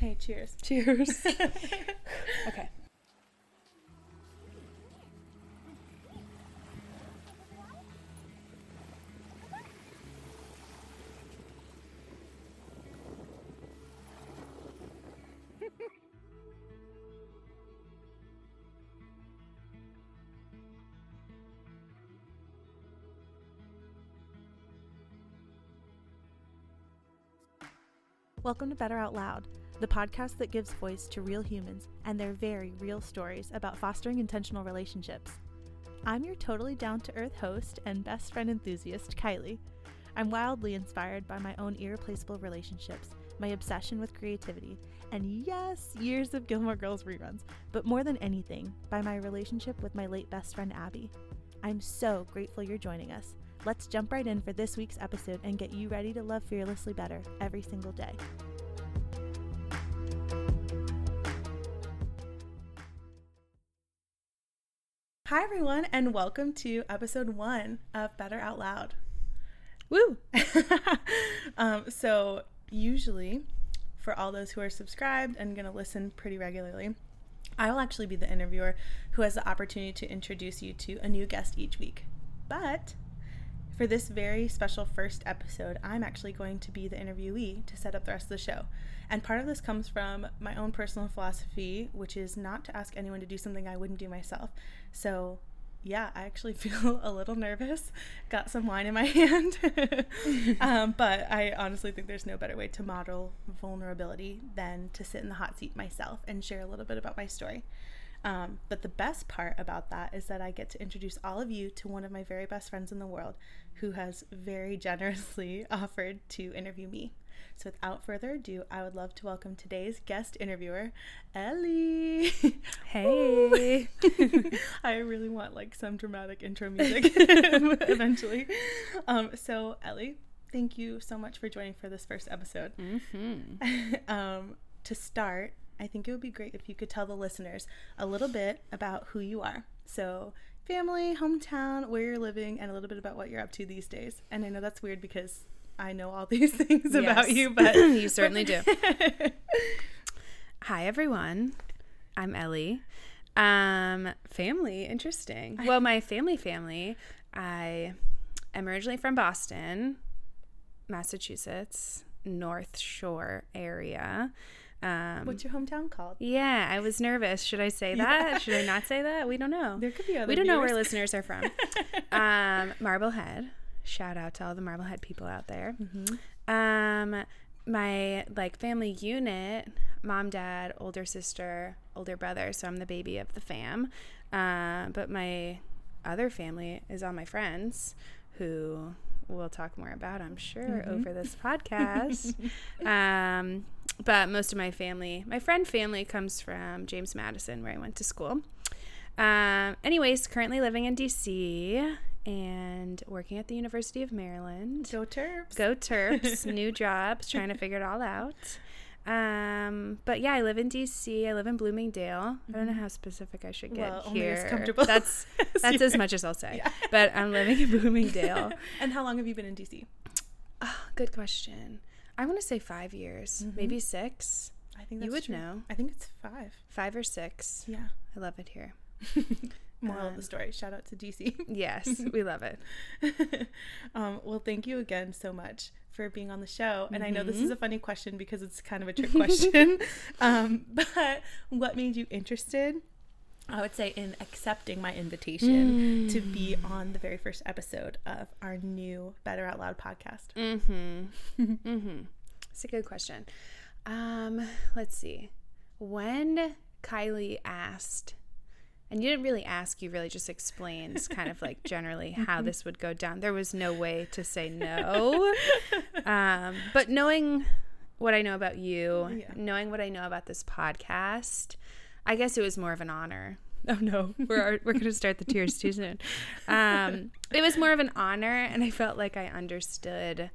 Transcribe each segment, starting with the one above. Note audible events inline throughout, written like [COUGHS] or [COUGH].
Hey, cheers. Cheers. [LAUGHS] okay. Welcome to Better Out Loud, the podcast that gives voice to real humans and their very real stories about fostering intentional relationships. I'm your totally down to earth host and best friend enthusiast, Kylie. I'm wildly inspired by my own irreplaceable relationships, my obsession with creativity, and yes, years of Gilmore Girls reruns, but more than anything, by my relationship with my late best friend, Abby. I'm so grateful you're joining us. Let's jump right in for this week's episode and get you ready to love fearlessly better every single day. Hi, everyone, and welcome to episode one of Better Out Loud. Woo! [LAUGHS] um, so, usually, for all those who are subscribed and going to listen pretty regularly, I will actually be the interviewer who has the opportunity to introduce you to a new guest each week. But for this very special first episode, I'm actually going to be the interviewee to set up the rest of the show. And part of this comes from my own personal philosophy, which is not to ask anyone to do something I wouldn't do myself. So, yeah, I actually [LAUGHS] feel a little nervous. Got some wine in my [LAUGHS] hand. [LAUGHS] um, but I honestly think there's no better way to model vulnerability than to sit in the hot seat myself and share a little bit about my story. Um, but the best part about that is that I get to introduce all of you to one of my very best friends in the world who has very generously [LAUGHS] offered to interview me. So, without further ado, I would love to welcome today's guest interviewer, Ellie. [LAUGHS] Hey. [LAUGHS] I really want like some dramatic intro music eventually. Um, so, Ellie, thank you so much for joining for this first episode. Mm-hmm. um, to start, I think it would be great if you could tell the listeners a little bit about who you are. So, family, hometown, where you're living, and a little bit about what you're up to these days. And I know that's weird because I know all [LAUGHS] these things about you, but [CLEARS THROAT] you certainly do. [LAUGHS] Hi, everyone. I'm Ellie. Um, family, interesting. Well, my family, family, I am originally from Boston, Massachusetts, North Shore area. Um, What's your hometown called? yeah, I was nervous. Should I say that? Should I not say that? We don't know. There could be other. we don't know where listeners are from. [LAUGHS] um, Marblehead. Shout out to all the Marblehead people out there. Mhm. Um, my like family unit, mom, dad, older sister, older brother. So I'm the baby of the fam. Uh, but my other family is all my friends, who we'll talk more about, I'm sure, Mhm. over this podcast. [LAUGHS] um, but most of my family, my friend family, comes from James Madison, where I went to school. Um, anyways, currently living in DC and working at the University of Maryland. Go Terps. Go Terps, [LAUGHS] new jobs, trying to figure it all out. Um, but yeah, I live in DC. I live in Bloomingdale. I don't know how specific I should get Mm-hmm. Well, here. That's [LAUGHS] as that's as much as I'll say. Yeah. But I'm living in Bloomingdale. [LAUGHS] and how long have you been in DC? oh, good question. I want to say five years, Mhm. maybe six. I think You would true. know. I think it's five. Five or six. Yeah. I love it here. [LAUGHS] Moral of Um, the story. Shout out to DC. Yes, [LAUGHS] we love it. [LAUGHS] um, well, thank you again so much for being on the show. And I know this is a funny question because it's kind of a trick question. um, but what made you interested? I would say in accepting my invitation to be Mm. on the very first episode of our new Better Out Loud podcast. Mm-hmm. [LAUGHS] mm-hmm. It's a good question. Um, let's see. When Kylie asked, and you didn't really ask, you really just explained [LAUGHS] kind of like generally how this would go down. There was no way to say no. [LAUGHS] um, but knowing what I know about you, Yeah. knowing what I know about this podcast, I guess it was more of an honor. Oh no, [LAUGHS] we're we're gonna start the tears too soon. Um, it was more of an honor, and I felt like I understood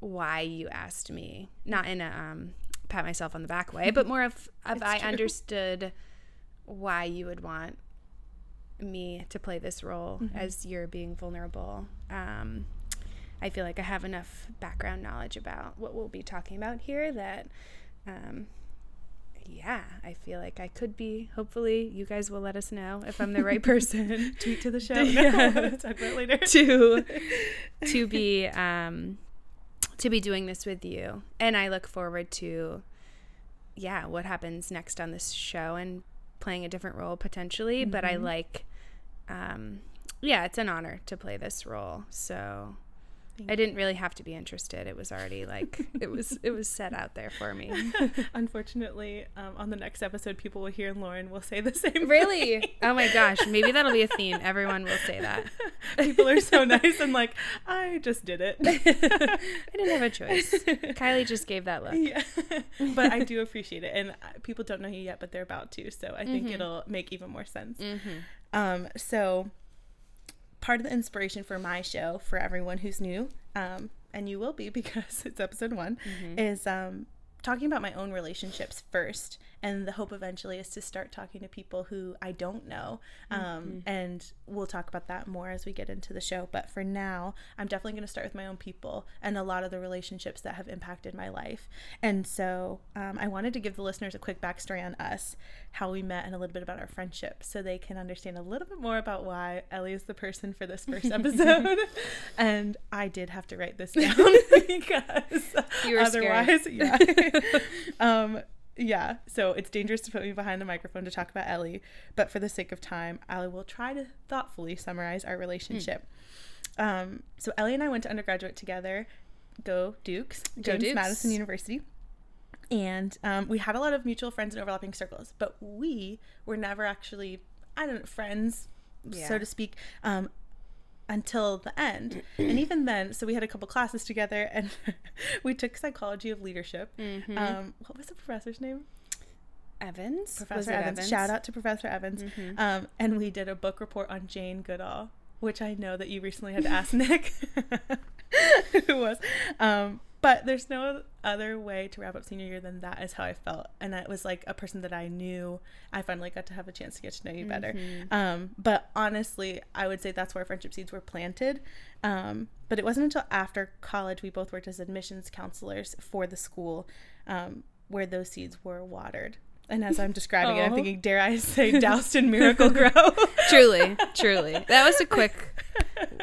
why you asked me, not in a um, pat myself on the back way, but more of, [LAUGHS] of I true. understood why you would want me to play this role Mhm. as you're being vulnerable. Um, I feel like I have enough background knowledge about what we'll be talking about here that um, yeah, I feel like I could be. Hopefully, you guys will let us know if I'm the right person. [LAUGHS] Tweet to the show. [LAUGHS] [LAUGHS] yeah. No, talk about later. to to be um, to be doing this with you, and I look forward to yeah what happens next on this show and playing a different role potentially. Mm-hmm. But I mm-hmm. like um, yeah, it's an honor to play this role. So I didn't really have to be interested. It was already like [LAUGHS] it was it was set out there for me. [LAUGHS] Unfortunately, um, on the next episode, people will hear Lauren will say the same. Really? Thing. Oh my gosh! [LAUGHS] Maybe that'll be a theme. Everyone will say that. people are so nice and like, I just did it. I didn't have a choice. Kylie just gave that look. Yeah, but I do appreciate it, and uh, people don't know you yet, but they're about to. So I think mm-hmm. it'll make even more sense. Mm-hmm. Um, so part of the inspiration for my show for everyone who's new, um, and you will be [LAUGHS] because it's episode one, mm-hmm. is um, talking about my own relationships first and the hope eventually is to start talking to people who i don't know. Um, mm-hmm. and we'll talk about that more as we get into the show. But for now i'm definitely going to start with my own people and a lot of the relationships that have impacted my life. And so um, i wanted to give the listeners a quick backstory on us how we met and a little bit about our friendship so they can understand a little bit more about why ellie is the person for this first [LAUGHS] episode. And i did have to write this [LAUGHS] down [LAUGHS] because otherwise scared. yeah. Um, yeah, so it's dangerous to put me behind the microphone to talk about Ellie, but for the sake of time, Ellie will try to thoughtfully summarize our relationship. Mm. Um, so Ellie and I went to undergraduate together. Go Dukes, Go James Dukes. Madison University. And um, we had a lot of mutual friends and overlapping circles, but we were never actually, I don't know, friends, yeah. so to speak. Um, until the end. and [CLEARS THROAT] even then, so we had a couple classes together and [LAUGHS] we took psychology of leadership. Mm-hmm. Um, what was the professor's name? Evans. Professor Evans. Evans. Shout out to Professor Evans. Mm-hmm. Um, and we did a book report on Jane Goodall, which I know that you recently had to ask Nick [LAUGHS] who was. Um, but there's no other way to wrap up senior year than that is how I felt. And it was like a person that I knew. I finally got to have a chance to get to know you better. Mm-hmm. Um, but honestly, I would say that's where friendship seeds were planted. Um, but it wasn't until after college we both worked as admissions counselors for the school um, where those seeds were watered. And as I'm describing it, I'm [LAUGHS] thinking, dare I say, doused in Miracle-Gro? [LAUGHS] truly, truly. That was a quick.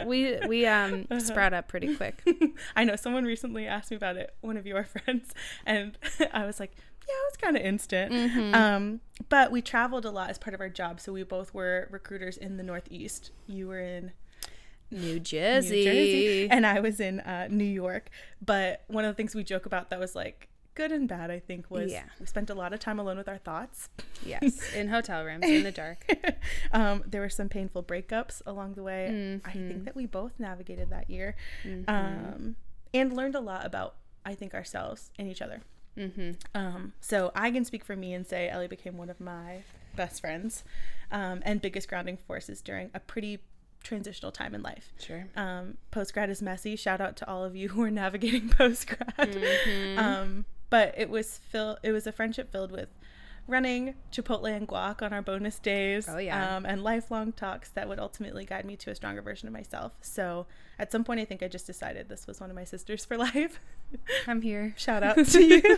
We we um [LAUGHS] uh-huh. sprout up pretty quick. [LAUGHS] I know someone recently asked me about it, one of your [LAUGHS] friends, and I was like, yeah, it was kind of instant. Mm-hmm. Um, but we traveled a lot as part of our job, so we both were recruiters in the Northeast. You were in New Jersey. New Jersey, and I was in uh, New York. But one of the things we joke about that was like good and bad, I think, was yeah. we spent a lot of time alone with our thoughts. Yes, in hotel rooms in the dark. [LAUGHS] um, there were some painful breakups along the way. Mm-hmm. I think that we both navigated that year mm-hmm. um, and learned a lot about, I think, ourselves and each other. Mm-hmm. Um, so I can speak for me and say Ellie became one of my best friends um, and biggest grounding forces during a pretty transitional time in life. Sure. Um, post grad is messy. Shout out to all of you who are [LAUGHS] navigating [LAUGHS] post grad. Mm-hmm. Um, but it was fill it was a friendship filled with running Chipotle and guac on our bonus days. Oh yeah. Um, and lifelong talks that would ultimately guide me to a stronger version of myself. So at some point, I think I just decided this was one of my sisters for [LAUGHS] life. I'm here. Shout out [LAUGHS] to you.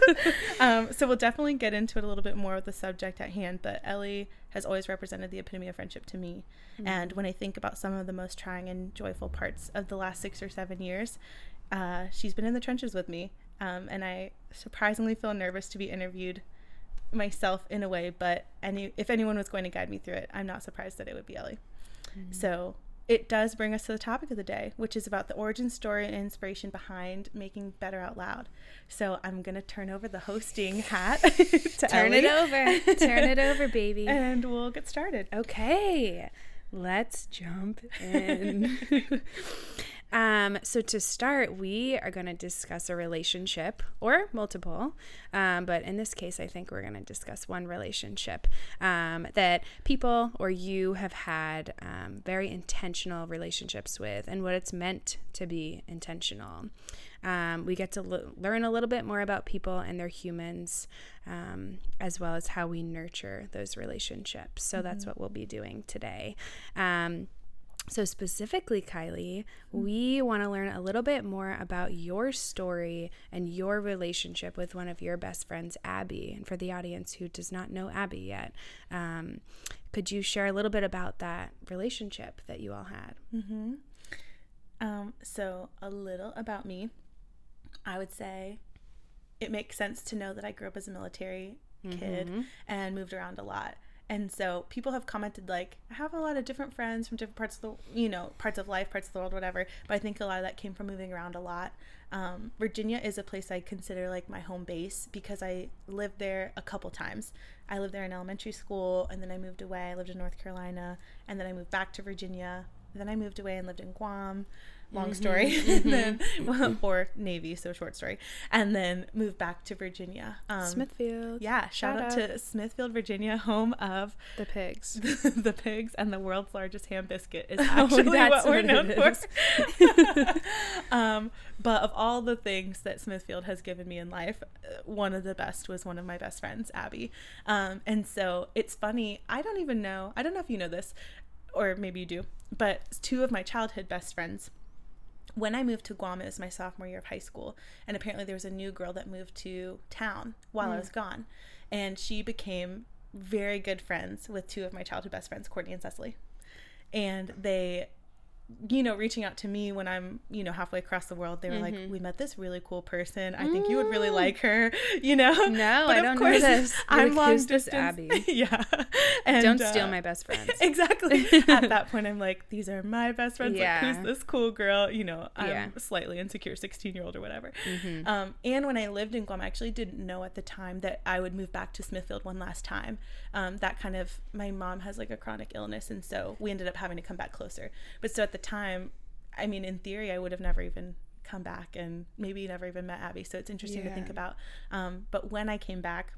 um, so we'll definitely get into it a little bit more with the subject at hand. But Ellie has always represented the epitome of friendship to me. Mm-hmm. And when I think about some of the most trying and joyful parts of the last six or seven years, uh, she's been in the trenches with me um, and I surprisingly feel nervous to be interviewed myself in a way. But any if anyone was going to guide me through it, I'm not surprised that it would be Ellie. Mm-hmm. So it does bring us to the topic of the day, which is about the origin story and inspiration behind making Better Out Loud. So I'm gonna turn over the hosting hat [LAUGHS] to turn Ellie. it over, turn it over, baby, [LAUGHS] and we'll get started. Okay, let's jump in. [LAUGHS] Um, so, to start, we are going to discuss a relationship or multiple, um, but in this case, I think we're going to discuss one relationship um, that people or you have had um, very intentional relationships with and what it's meant to be intentional. Um, we get to l- learn a little bit more about people and their humans, um, as well as how we nurture those relationships. So, mm-hmm. that's what we'll be doing today. Um, So, specifically, Kylie, we want to learn a little bit more about your story and your relationship with one of your best friends, Abby. And for the audience who does not know Abby yet, um, could you share a little bit about that relationship that you all had? Mm-hmm. Um, so, a little about me. I would say it makes sense to know that I grew up as a military kid Mhm. and moved around a lot. And so people have commented like I have a lot of different friends from different parts of the you know parts of life, parts of the world, whatever. But I think a lot of that came from moving around a lot. Um, Virginia is a place I consider like my home base because I lived there a couple times. I lived there in elementary school, and then I moved away. I lived in North Carolina, and then I moved back to Virginia. Then I moved away and lived in Guam. Long story, and [LAUGHS] then or Navy, so short story, and then moved back to Virginia. Um, Smithfield. yeah, shout, out, to Smithfield, Virginia, home of The pigs. [LAUGHS] the pigs and the world's largest ham biscuit is [LAUGHS] Oh, actually that's what we're what known for. um, but of all the things that Smithfield has given me in life, uh, one of the best was one of my best friends, Abby. Um, and so it's funny. I don't even know. I don't know if you know this, or maybe you do. But two of my childhood best friends when I moved to Guam, it was my sophomore year of high school, and apparently there was a new girl that moved to town while I mm. was gone, and she became very good friends with two of my childhood best friends, Courtney and Cecily, and they you know reaching out to me when i'm you know halfway across the world they were like we met this really cool person i think you would really like her [LAUGHS] you know No, But I of don't know course, this. I'm like, long "Who's this distance Abby?" [LAUGHS] yeah and, Don't steal uh, my best [LAUGHS] friends. exactly at that point i'm like these are my best friends Yeah. like who's this cool girl you know i'm Yeah. slightly insecure 16 year old or whatever Mhm. um, and when i lived in guam i actually didn't know at the time that i would move back to smithfield one last time um, that kind of my mom has like a chronic illness and so we ended up having to come back closer but so at the time i mean in theory i would have never even come back and maybe never even met abby. So it's interesting to think about. Um, but when i came back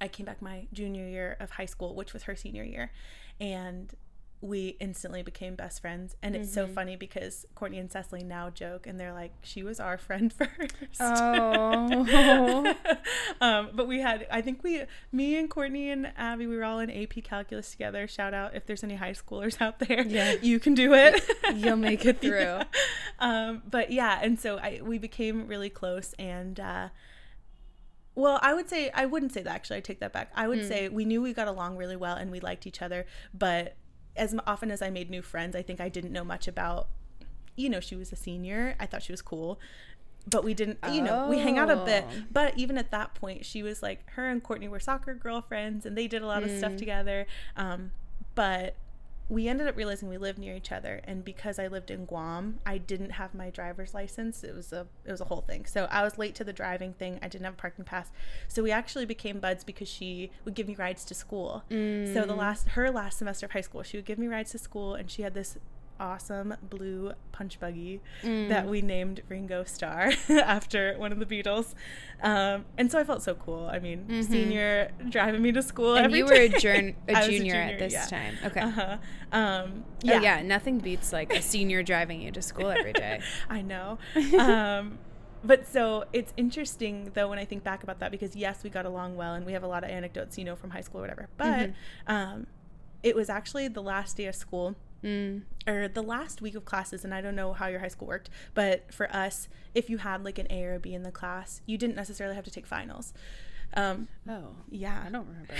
I came back my junior year of high school, which was her senior year, and we instantly became best friends. And it's so funny because Courtney and Cecily now joke and they're like, "She was our [LAUGHS] friend first. Oh. [LAUGHS] um, but we had, I think we, me and Courtney and Abby, we were all in AP Calculus together. Shout out if there's any high schoolers out there, Yeah. [LAUGHS] you can do it. You'll make it through. Yeah. Um, but yeah, and so I we became really close and. Uh, well, I would say I wouldn't say that actually. I take that back. I would Hmm. say we knew we got along really well and we liked each other, but as often as I made new friends, I think I didn't know much about you know, she was a senior. I thought she was cool. But we didn't, you know, we hang out a bit. Oh. But even at that point, she was like, her and Courtney were soccer girlfriends and they did a lot of stuff together. Um, but we ended up realizing we lived near each other and because I lived in Guam, I didn't have my driver's license. It was a it was a whole thing. So I was late to the driving thing. I didn't have a parking pass. So we actually became buds because she would give me rides to school. So the mm. last her last semester of high school, she would give me rides to school and she had this awesome blue punch buggy that we named Ringo Starr [LAUGHS] after one of the Beatles. Um, and so I felt so cool. I mean, senior driving me to school And you were a, jun- [LAUGHS] a I was junior, at this yeah. time. Okay. Uh-huh. Um, Yeah. yeah. Oh, yeah, nothing beats like a senior driving you to school every day. [LAUGHS] I know. Um, but so it's interesting though when I think back about that because yes, we got along well and we have a lot of anecdotes, you know, from high school or whatever. But um, it was actually the last day of school Mm. or the last week of classes and i don't know how your high school worked but for us if you had like an a or a b in the class you didn't necessarily have to take finals um, Oh, yeah I don't remember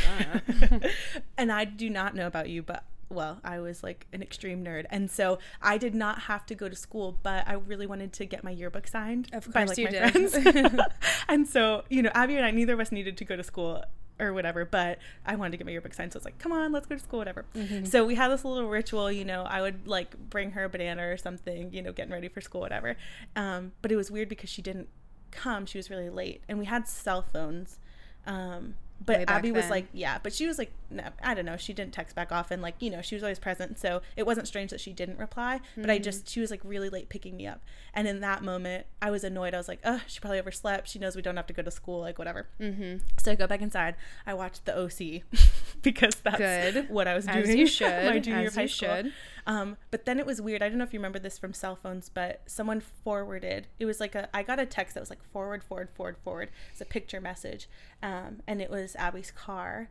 [LAUGHS] that. and I do not know about you, but well, I was like an extreme nerd, and so I did not have to go to school, but I really wanted to get my yearbook signed Of by like you my did. friends. [LAUGHS] [LAUGHS] and so, you know, Abby and I, neither of us needed to go to school or whatever, but I wanted to get my yearbook signed, so I was like, "Come on, let's go to school, whatever." Mm-hmm. So we had this little ritual, you know. I would like bring her a banana or something, you know, getting ready for school, whatever. Um, but it was weird because she didn't come; she was really late, and we had cell phones. Um, but Abby was like, yeah, but she was like, no, I don't know. She didn't text back often. Like, you know, she was always present. So it wasn't strange that she didn't reply. But Mm-hmm. I just, she was like really late picking me up. And in that moment, I was annoyed. I was like, oh, she probably overslept. She knows we don't have to go to school, like whatever. mm-hmm. So I go back inside. I watched the OC [LAUGHS] because that's Good. what I was As doing. you [LAUGHS] should. my junior As high school. should. Um, but then it was weird. I don't know if you remember this from cell phones, but someone forwarded. It was like a. I got a text that was like forward, forward, forward, forward. It's a picture message, um, and it was Abby's car,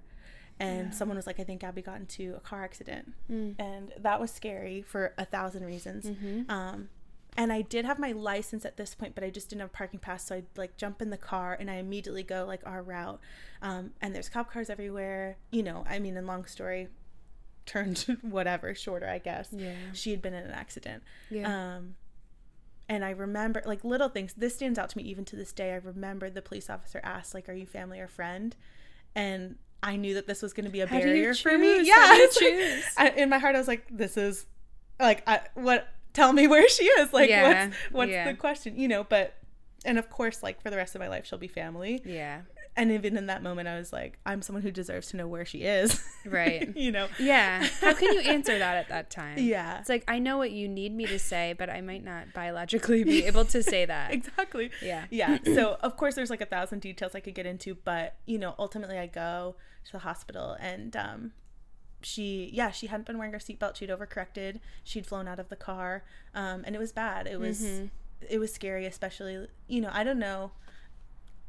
and yeah. someone was like, I think Abby got into a car accident. Mm. And that was scary for a thousand reasons. Mm-hmm. Um, and I did have my license at this point, but I just didn't have a parking pass. So I'd like jump in the car and I immediately go like our route. Um, and there's cop cars everywhere. You know, I mean, in long story, turned [LAUGHS] whatever shorter, I guess. Yeah. She had been in an accident. Yeah. Um, and I remember like little things. This stands out to me even to this day. I remember the police officer asked like, "Are you family or friend?" And I knew that this was going to be a barrier for me. Yeah, [LAUGHS] like, I, in my heart, I was like, "This is like I, what? Tell me where she is. Like, yeah. what's what's yeah. the question? You know?" But and of course, like for the rest of my life, she'll be family. Yeah and even in that moment i was like i'm someone who deserves to know where she is. [LAUGHS] Right. [LAUGHS] You know? Yeah. How can you answer that at that time? [LAUGHS] Yeah. It's like i know what you need me to say but i might not biologically be able to say that. Exactly. Yeah. Yeah. So of course there's like a thousand details i could get into but you know ultimately i go to the hospital and um she yeah she hadn't been wearing her seatbelt. She'd overcorrected. She'd flown out of the car. Um and it was bad. It was mm-hmm. it was scary especially you know i don't know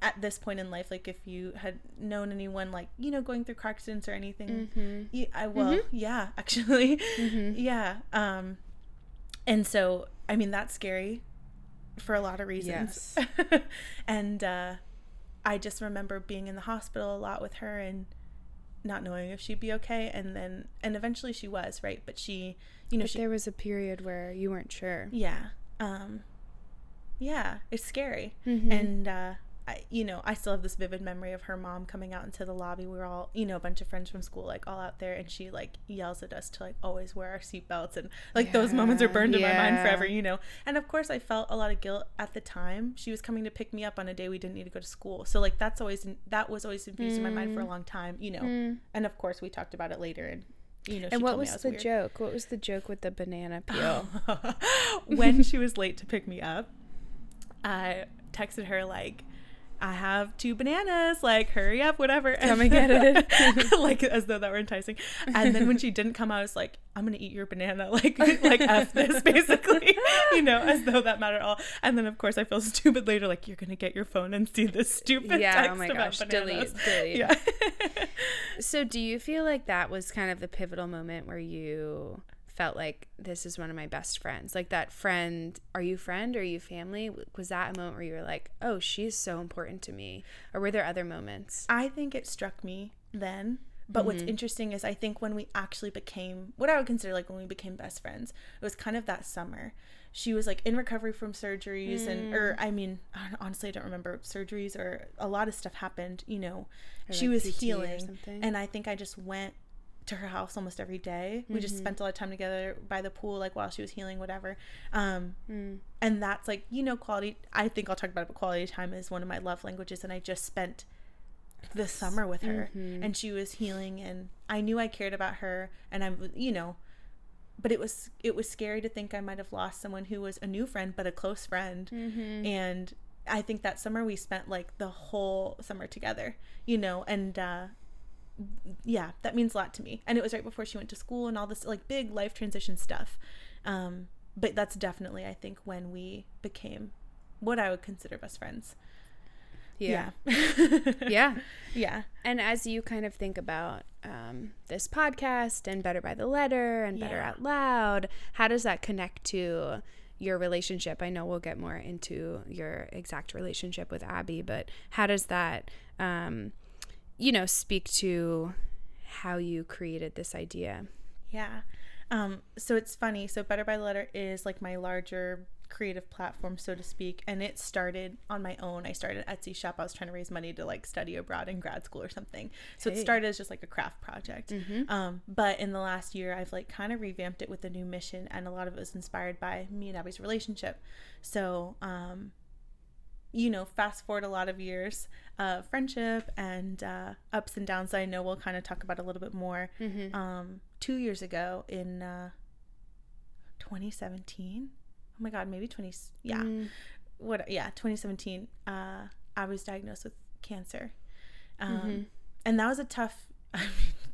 at this point in life like if you had known anyone like you know going through car accidents or anything mm-hmm. yeah, i well mm-hmm. yeah [LAUGHS] actually mm-hmm. yeah um and so i mean that's scary for a lot of reasons yes. [LAUGHS] and uh i just remember being in the hospital a lot with her and not knowing if she'd be okay and then and eventually she was right but she you know but she, there was a period where you weren't sure yeah um yeah it's scary mm-hmm. and uh I, you know, I still have this vivid memory of her mom coming out into the lobby. We were all, you know, a bunch of friends from school, like all out there, and she like yells at us to like always wear our seatbelts, and like yeah, those moments are burned yeah. in my mind forever, you know. And of course, I felt a lot of guilt at the time. She was coming to pick me up on a day we didn't need to go to school, so like that's always that was always infused mm. in my mind for a mm. long time, you know. Mm. And of course, we talked about it later, and you know, and what was, was, the weird. joke? What was the joke with the banana [LAUGHS] peel? when she was late to pick me up, I texted her like I have two bananas, like hurry up, whatever. Come and get it. [LAUGHS] like as though that were enticing. And then when she didn't come, I was like, I'm gonna eat your banana, [LAUGHS] like like F this basically. you know, as though that mattered at all. And then of course I feel stupid later, like you're gonna get your phone and see this stupid yeah, oh text oh my about gosh, bananas. delete, delete. [LAUGHS] Yeah. so do you feel like that was kind of the pivotal moment where you felt like this is one of my best friends. Like that friend, are you friend? Or are you family? Was that a moment where you were like, oh, she's so important to me? Or were there other moments? I think it struck me then. But mm-hmm. what's interesting is I think when we actually became what I would consider like when we became best friends, it was kind of that summer. She was like in recovery from surgeries mm. and or I mean, [LAUGHS] honestly I don't remember surgeries or a lot of stuff happened, you know. Or she like was PT healing and I think I just went to her house almost every day. We mm-hmm. just spent a lot of time together by the pool, like while she was healing, whatever. Um, mm. And that's like, you know, quality. I think I'll talk about it, but quality time is one of my love languages. And I just spent the summer with her mm-hmm. and she was healing. And I knew I cared about her. And I'm, you know, but it was it was scary to think I might have lost someone who was a new friend but a close friend mm-hmm. and I think that summer we spent like the whole summer together you know and uh yeah, that means a lot to me. And it was right before she went to school and all this like big life transition stuff. Um, but that's definitely, I think, when we became what I would consider best friends. Yeah. Yeah. [LAUGHS] yeah. Yeah. And as you kind of think about um, this podcast and Better by the Letter and Better yeah. Out Loud, how does that connect to your relationship? I know we'll get more into your exact relationship with Abby, but how does that um, you know, speak to how you created this idea. Yeah. Um, so it's funny. So Better by the Letter is like my larger creative platform, so to speak. And it started on my own. I started an Etsy shop. I was trying to raise money to like study abroad in grad school or something. So hey. it started as just like a craft project. Mm-hmm. Um, but in the last year, I've like kind of revamped it with a new mission. And a lot of it was inspired by me and Abby's relationship. So, um, you know, fast forward a lot of years, uh, friendship and uh, ups and downs. that I know we'll kind of talk about a little bit more. Mm-hmm. Um, two years ago in uh, 2017. Oh my God, maybe 20. Yeah, mm. what? Yeah, 2017. Uh, I was diagnosed with cancer, um, mm-hmm. and that was a tough. [LAUGHS] I mean,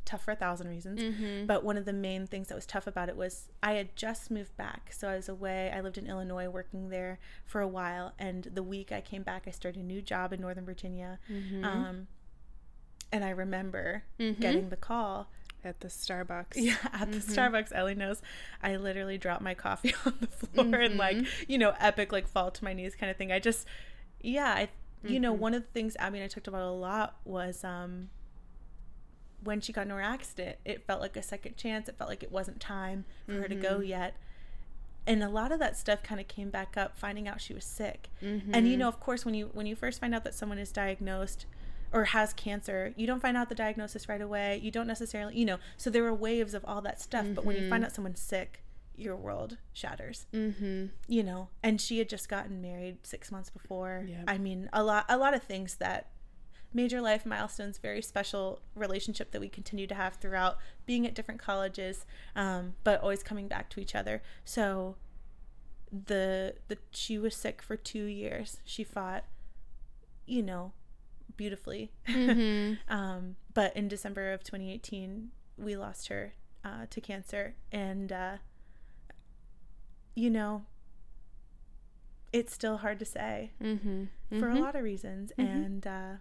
tough for a thousand reasons. Mm-hmm. But one of the main things that was tough about it was I had just moved back. So I was away. I lived in Illinois working there for a while. And the week I came back, I started a new job in Northern Virginia. Mm-hmm. Um, and I remember mm-hmm. getting the call at the Starbucks. [LAUGHS] Yeah, at the mm-hmm. Starbucks. Ellie knows I literally dropped my coffee [LAUGHS] on the floor mm-hmm. and like, you know, epic like fall to my knees kind of thing. I just yeah, I you know, mm-hmm. one of the things Abby and I talked about a lot was um when she got in her accident, it felt like a second chance. It felt like it wasn't time for her to go mm-hmm. yet. And a lot of that stuff kind of came back up finding out she was sick. And you know, of course when you when you first find out that someone is diagnosed, or has cancer, you don't find out the diagnosis right away. You don't necessarily, you know, so there were waves of all that stuff. Mm-hmm. But when you find mm-hmm. out someone's sick, your world shatters. Mm-hmm. You know, and she had just gotten married six months before. Yep. I mean, a lot, a lot of things that major life milestones, very special relationship that we continue to have throughout being at different colleges, um, but always coming back to each other. So the the she was sick for two years. She fought, you know, beautifully. Mm-hmm. [LAUGHS] um, but in December of 2018, we lost her uh, to cancer. And, uh, you know, it's still hard to say mm-hmm. for a mm-hmm. lot of reasons. Mm-hmm. And uh,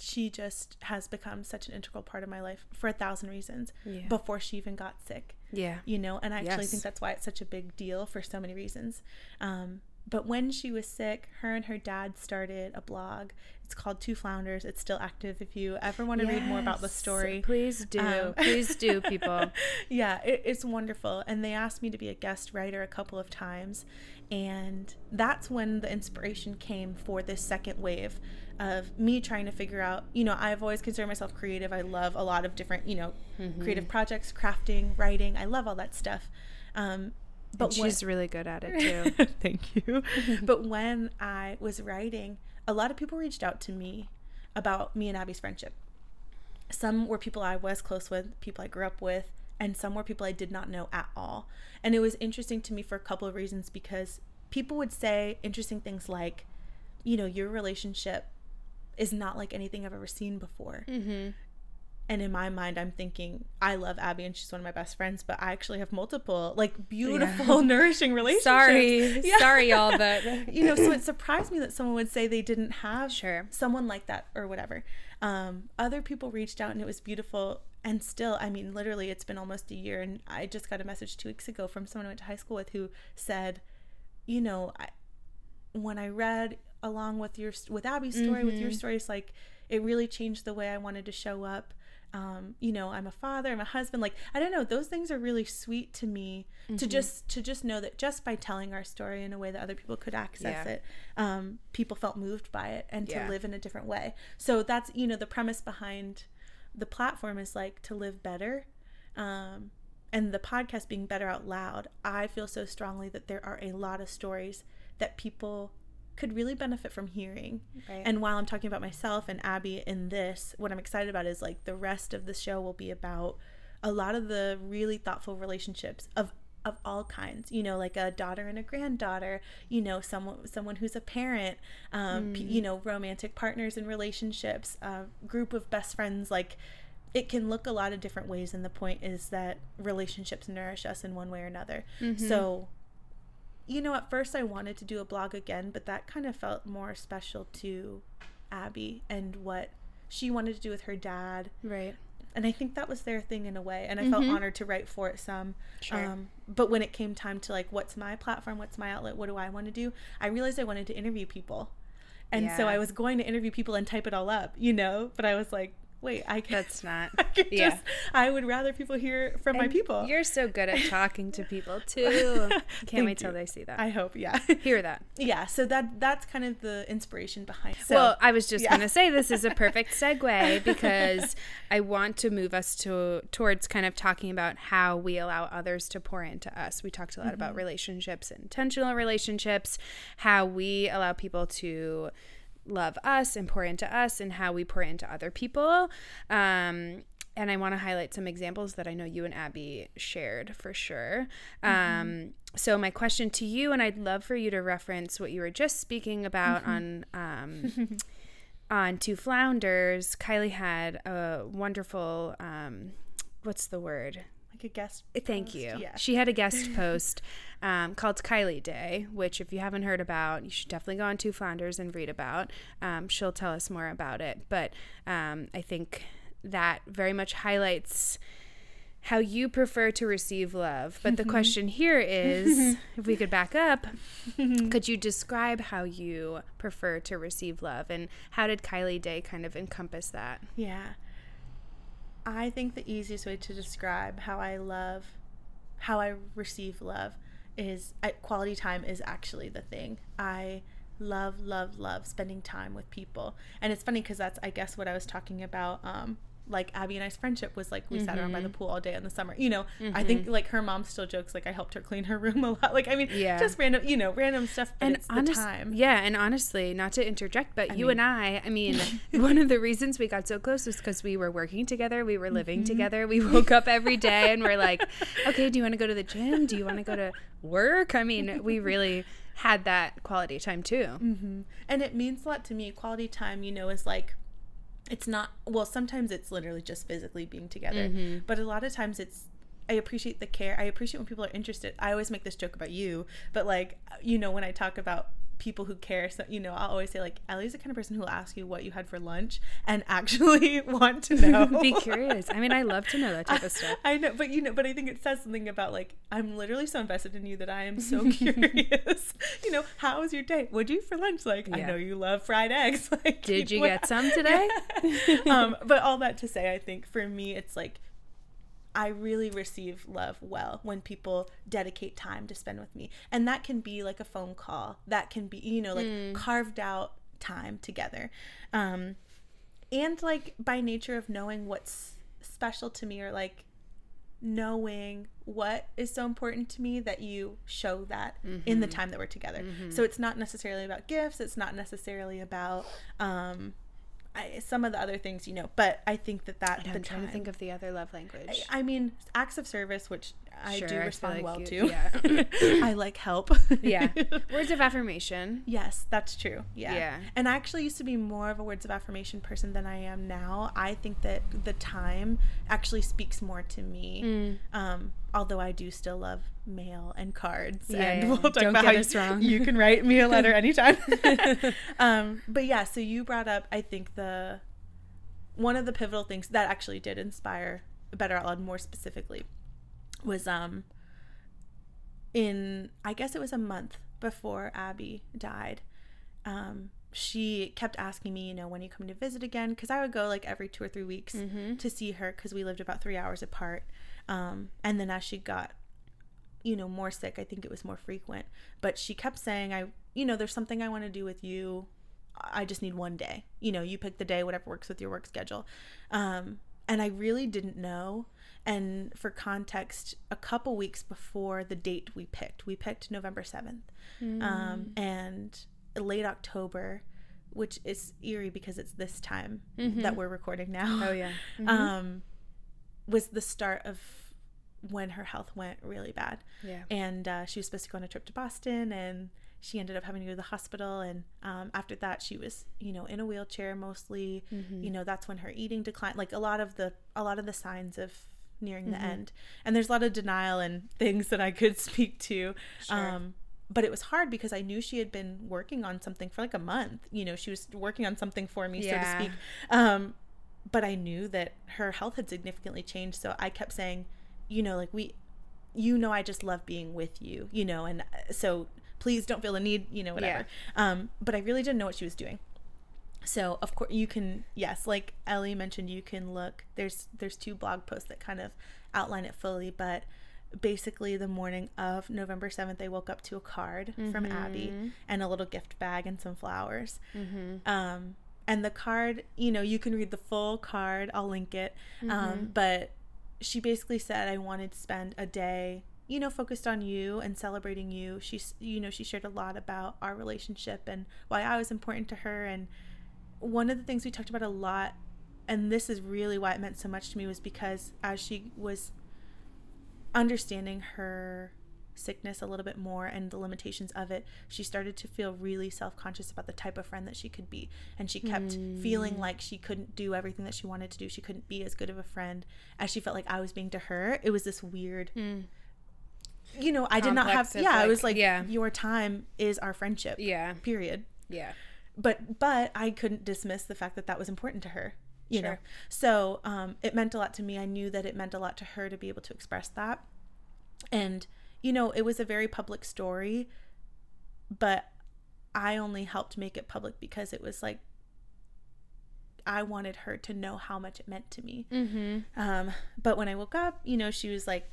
she just has become such an integral part of my life for a thousand reasons yeah. before she even got sick. Yeah. You know, and I actually yes. think that's why it's such a big deal for so many reasons. Um, but when she was sick, her and her dad started a blog. It's called Two Flounders. It's still active. If you ever want to yes. read more about the story, please do. Um, [LAUGHS] please do, people. [LAUGHS] yeah, it, it's wonderful. And they asked me to be a guest writer a couple of times. And that's when the inspiration came for this second wave of me trying to figure out, you know, I've always considered myself creative. I love a lot of different, you know, mm-hmm. creative projects, crafting, writing. I love all that stuff. Um, but and she's when, really good at it too. [LAUGHS] Thank you. [LAUGHS] but when I was writing, a lot of people reached out to me about me and Abby's friendship. Some were people I was close with, people I grew up with, and some were people I did not know at all. And it was interesting to me for a couple of reasons because people would say interesting things like, you know, your relationship is not like anything I've ever seen before. Mm-hmm. And in my mind, I'm thinking, I love Abby and she's one of my best friends, but I actually have multiple, like, beautiful, yeah. [LAUGHS] nourishing relationships. Sorry. Yeah. Sorry, y'all, [LAUGHS] but. you know, so it surprised me that someone would say they didn't have sure. someone like that or whatever. Um, other people reached out and it was beautiful. And still, I mean, literally, it's been almost a year. And I just got a message two weeks ago from someone I went to high school with who said, you know, I, when I read along with your, with Abby's story, mm-hmm. with your mm-hmm. stories, like, it really changed the way I wanted to show up um, you know i'm a father i'm a husband like i don't know those things are really sweet to me mm-hmm. to just to just know that just by telling our story in a way that other people could access yeah. it um, people felt moved by it and yeah. to live in a different way so that's you know the premise behind the platform is like to live better um, and the podcast being better out loud i feel so strongly that there are a lot of stories that people could really benefit from hearing. Right. And while I'm talking about myself and Abby in this, what I'm excited about is like the rest of the show will be about a lot of the really thoughtful relationships of of all kinds you know like a daughter and a granddaughter you know someone someone who's a parent um mm. you know romantic partners and relationships a group of best friends like it can look a lot of different ways and the point is that relationships nourish us in one way or another mm-hmm. so you know, at first I wanted to do a blog again, but that kind of felt more special to Abby and what she wanted to do with her dad. Right. And I think that was their thing in a way. And I mm-hmm. felt honored to write for it some. Sure. Um, but when it came time to like, what's my platform? What's my outlet? What do I want to do? I realized I wanted to interview people. And yeah. so I was going to interview people and type it all up, you know, but I was like, wait, I can, That's not. [LAUGHS] I can yeah. just, I would rather people hear from and my people. You're so good at talking to people [LAUGHS] too. Can't wait till they see that. I hope, yeah. Hear that. [LAUGHS] Yeah. So that that's kind of the inspiration behind. So, well, I was just yeah. gonna say this is a perfect segue because I want to move us to towards kind of talking about how we allow others to pour into us. We talked a lot mm-hmm. about relationships, intentional relationships, how we allow people to love us and pour into us and how we pour into other people. Um, and I want to highlight some examples that I know you and Abby shared for sure. Mm-hmm. Um, so, my question to you, and I'd love for you to reference what you were just speaking about mm-hmm. on. Um, on Two Flounders, Kylie had a wonderful, um, what's the word? Like a guest. Thank post. you. Yeah. She had a guest [LAUGHS] post um, called Kylie Day, which, if you haven't heard about, you should definitely go on Two Flounders and read about. Um, she'll tell us more about it. But um, I think that very much highlights how you prefer to receive love. But the question here is [LAUGHS] if we could back up, [LAUGHS] could you describe how you prefer to receive love? And how did Kylie Day kind of encompass that? Yeah. I think the easiest way to describe how I love, how I receive love, is quality time is actually the thing. I love, love, love spending time with people. And it's funny because that's, I guess, what I was talking about. Um, like Abby and I's friendship was like we sat around by the pool all day in the summer. You know, I think like her mom still jokes like I helped her clean her room [LAUGHS] a lot. Like I mean, Yeah. just random, you know, random stuff. And it's honest, time. yeah, and honestly, not to interject, but you mean- and I, I mean, [LAUGHS] one of the reasons we got so close was because we were working together, we were living Mm-hmm. together, we woke up every day, and we're like, okay, do you want to go to the gym? Do you want to go to work? I mean, we really had that quality time too. hmm And it means a lot to me. Quality time, you know, is like, it's not, well, sometimes it's literally just physically being together, Mm-hmm. but a lot of times it's, I appreciate the care. I appreciate when people are interested. I always make this joke about you, but like, you know, when I talk about people who care, so, you know, I'll always say, like, Ellie's the kind of person who will ask you what you had for lunch and [LAUGHS] actually want to know. [LAUGHS] Be curious. I mean, I love to know that type of stuff. [LAUGHS] I know, but you know, but I think it says something about like I'm literally so invested in you that I am so curious. you know, how was your day? What'd you for lunch? Like, I know you love fried eggs. Like, Did you what- get some today? um, but all that to say, I think for me, it's like I really receive love well when people dedicate time to spend with me, and that can be like a phone call. That can be, you know, like Hmm. carved out time together. Um, and like by nature of knowing what's special to me or like knowing what is so important to me that you show that in the Mm-hmm. time that we're together so it's not necessarily about gifts it's not necessarily about um I, some of the other things you know but i think that that the I'm trying to time- think of the other love language. I mean, acts of service, which I Sure, do respond like well you- to. yeah. [LAUGHS] I like help. yeah. [LAUGHS] Words of affirmation. Yes, that's true. Yeah. Yeah. And I actually used to be more of a words of affirmation person than I am now. I think that the time actually speaks more to me. Mm. Um, although I do still love mail and cards. Yeah, and yeah, [LAUGHS] we'll talk Don't about get how us you, wrong. you can write me a letter [LAUGHS] anytime. [LAUGHS] um, but yeah, so you brought up, I think, the one of the pivotal things that actually did inspire Better Out Loud more specifically was um in I guess it was a month before Abby died. Um, she kept asking me, you know, when are you coming to visit again? Because I would go like every two or three weeks to see her because we lived about three hours apart. Um, and then as she got, you know, more sick, I think it was more frequent. But she kept saying, I, you know, there's something I want to do with you. I just need one day. You know, you pick the day, whatever works with your work schedule. Um, and I really didn't know. And for context, a couple weeks before the date we picked, we picked November 7th. Um, and late October, which is eerie because it's this time that we're recording now. Oh yeah. [LAUGHS] Um, was the start of when her health went really bad Yeah. and uh, she was supposed to go on a trip to Boston, and she ended up having to go to the hospital. And um, after that, she was, you know, in a wheelchair mostly. You know, that's when her eating declined. Like a lot of the a lot of the signs of nearing the end. And there's a lot of denial and [LAUGHS] things that I could speak to. Um, but it was hard because I knew she had been working on something for like a month. You know, she was working on something for me, so to speak. Um, but I knew that her health had significantly changed. So I kept saying, you know, like we, you know, I just love being with you, you know, and uh, so please don't feel the need, you know, whatever. Um, but I really didn't know what she was doing. So of course you can, yes, like Ellie mentioned, you can look. There's there's two blog posts that kind of outline it fully, but basically the morning of November 7th, I woke up to a card from Abby and a little gift bag and some flowers. Um, and the card, you know, you can read the full card. I'll link it. Um, but she basically said I wanted to spend a day, you know, focused on you and celebrating you. She's, you know, she shared a lot about our relationship and why I was important to her. And one of the things we talked about a lot, and this is really why it meant so much to me, was because as she was understanding her sickness a little bit more and the limitations of it, she started to feel really self conscious about the type of friend that she could be. And she kept mm. feeling like she couldn't do everything that she wanted to do. She couldn't be as good of a friend as she felt like I was being to her. It was this weird. Mm. You know, I did not have. Yeah, like, I was like, yeah. your time is our friendship. Yeah. Period. Yeah. But but I couldn't dismiss the fact that that was important to her you sure. know so um, it meant a lot to me i knew that it meant a lot to her to be able to express that and you know it was a very public story but i only helped make it public because it was like i wanted her to know how much it meant to me mm-hmm. um, but when i woke up you know she was like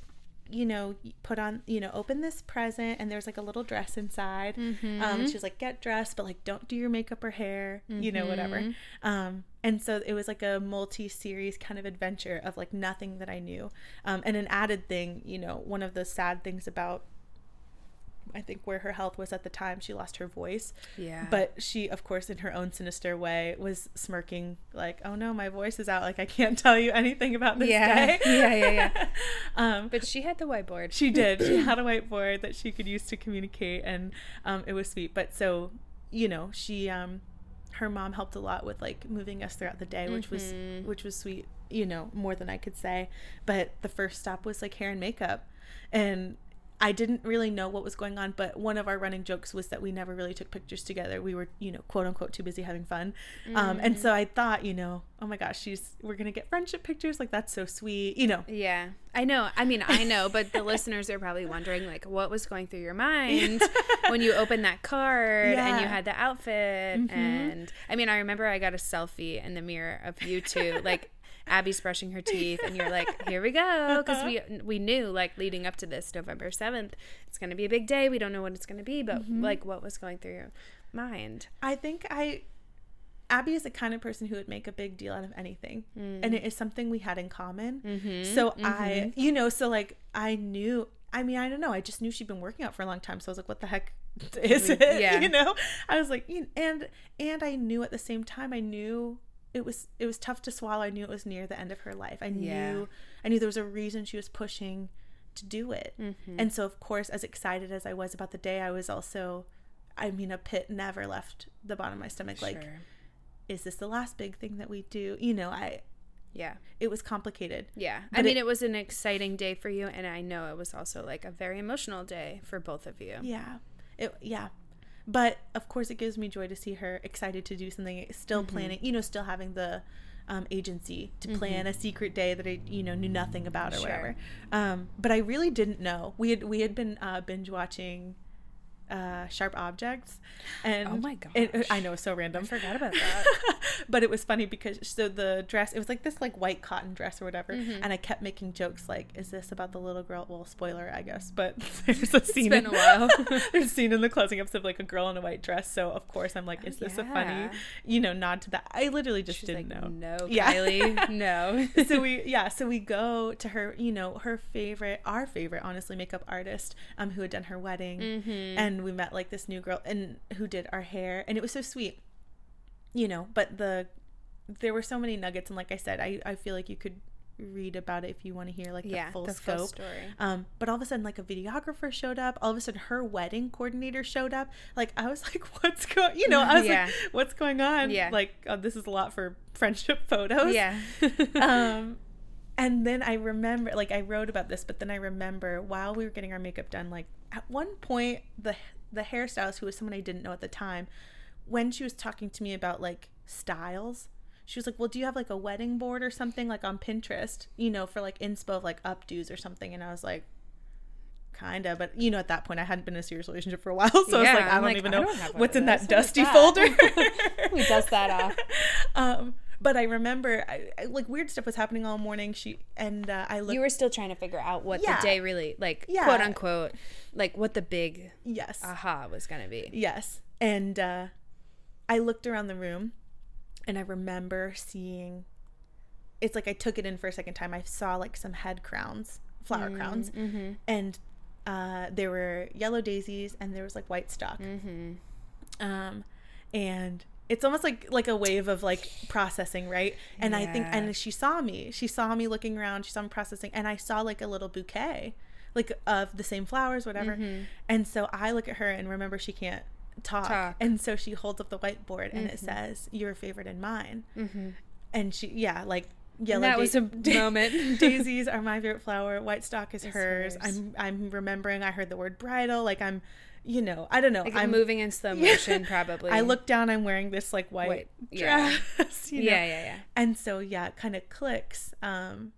you know, put on, you know, open this present and there's like a little dress inside. Mm-hmm. Um, she was like, get dressed, but like don't do your makeup or hair, mm-hmm. you know, whatever. Mm-hmm. Um, and so it was like a multi series kind of adventure of like nothing that I knew. Um, and an added thing, you know, one of the sad things about I think where her health was at the time, she lost her voice. Yeah. But she, of course, in her own sinister way, was smirking like, "Oh no, my voice is out. Like I can't [LAUGHS] tell you anything about this yeah. day." [LAUGHS] yeah, yeah, yeah. [LAUGHS] um, but she had the whiteboard. She did. she had a [CLEARS THROAT] whiteboard that she could use to communicate, and um, it was sweet. But so, you know, she, um, her mom helped a lot with like moving us throughout the day, which mm-hmm. was which was sweet. You know, more than I could say. But the first stop was like hair and makeup, and I didn't really know what was going on, but one of our running jokes was that we never really took pictures together. We were, you know, quote unquote, too busy having fun. Mm. Um, and so I thought, you know, oh my gosh, she's we're gonna get friendship pictures. Like that's so sweet, you know. Yeah, I know. I mean, I know, but the [LAUGHS] listeners are probably wondering, like, what was going through your mind [LAUGHS] when you opened that card yeah. and you had the outfit. Mm-hmm. And I mean, I remember I got a selfie in the mirror of you two, like Abby's brushing her teeth, and you're like, "Here we go," because we we knew like leading up to this November seventh, it's gonna be a big day. We don't know what it's gonna be, but mm-hmm. like, what was going through your mind? I think I. Abby is the kind of person who would make a big deal out of anything. Mm. And it is something we had in common. Mm-hmm. So mm-hmm. I, you know, so like I knew, I mean, I don't know. I just knew she'd been working out for a long time. So I was like, what the heck [LAUGHS] is it? [LAUGHS] Yeah. You know, I was like, and, and I knew at the same time, I knew it was it was tough to swallow. I knew it was near the end of her life. I knew. I knew there was a reason she was pushing to do it. Mm-hmm. And so of course as excited as I was about the day, I was also I mean a pit never left the bottom of my stomach sure. like is this the last big thing that we do? You know, I yeah. It was complicated. Yeah. I mean, it, it, was an exciting day for you and I know it was also like a very emotional day for both of you. Yeah. It yeah. But of course, it gives me joy to see her excited to do something, still mm-hmm. planning, you know, still having the um, agency to mm-hmm. plan a secret day that I, you know, knew nothing about or sure. whatever. Um, but I really didn't know. We had we had been uh, binge watching uh, sharp objects. And oh my god, I know, it's so random. I forgot about [LAUGHS] that. but it was funny because so the dress, it was like this like white cotton dress or whatever, mm-hmm. and I kept making jokes like, "Is this about the little girl?" Well, spoiler, I guess, but [LAUGHS] there's a scene. It's been in, a while. [LAUGHS] there's a scene in the closing episode of like a girl in a white dress. So of course I'm like, "Is oh, this yeah. a funny, you know, nod to that?" I literally just She's didn't like, know. No, yeah. Kylie, no. so we yeah, so we go to her, you know, her favorite, our favorite, honestly, makeup artist, um, who had done her wedding, mm-hmm. and we met like this new girl and who did our hair and it was so sweet you know but the there were so many nuggets and like i said i i feel like you could read about it if you want to hear like the yeah, full the scope. full story. um but all of a sudden like a videographer showed up all of a sudden her wedding coordinator showed up like i was like [LAUGHS] what's going you know i was yeah. like what's going on? Yeah. Like oh, this is a lot for friendship [LAUGHS] photos. Yeah. [LAUGHS] Um and then i remember like i wrote about this but then i remember while we were getting our makeup done like at one point the the hairstylist who was someone I didn't know at the time, when she was talking to me about like styles, she was like, "Well, do you have like a wedding board or something like on Pinterest, you know, for like inspo of like updos or something?" And I was like, "Kinda," but you know, at that point, I hadn't been in a serious relationship for a while, [LAUGHS] so yeah, I was like, "I don't like, even know don't what's in that dusty that? folder." [LAUGHS] we dust that off. [LAUGHS] Um, but I remember I, I, like weird stuff was happening all morning. She and uh, I looked. You were still trying to figure out what yeah. the day really like, yeah. quote unquote, like what the big yes aha was gonna be. Yes, and uh, I looked around the room, and I remember seeing. It's like I took it in for a second time. I saw like some head crowns, flower mm, crowns, mm-hmm. and uh, there were yellow daisies, and there was like white stock. Mm-hmm. Um, and it's almost like like a wave of like processing right and yeah. i think and she saw me she saw me looking around she saw me processing and i saw like a little bouquet like of the same flowers, whatever. And so I look at her and remember she can't talk, Talk. and so she holds up the whiteboard and it Mhm. says your favorite and mine, Mm-hmm. and she yeah like yellow. that da- was a da- [LAUGHS] moment. Daisies are my favorite flower. White stock is hers. hers. I'm I'm remembering. I heard the word bridal. Like I'm, you know, I don't know. Like I'm moving in slow [LAUGHS] Yeah. motion, probably. I look down. I'm wearing this like white White, yeah. dress. [LAUGHS] you know? Yeah, yeah, yeah. And so yeah, it kind of clicks. Um,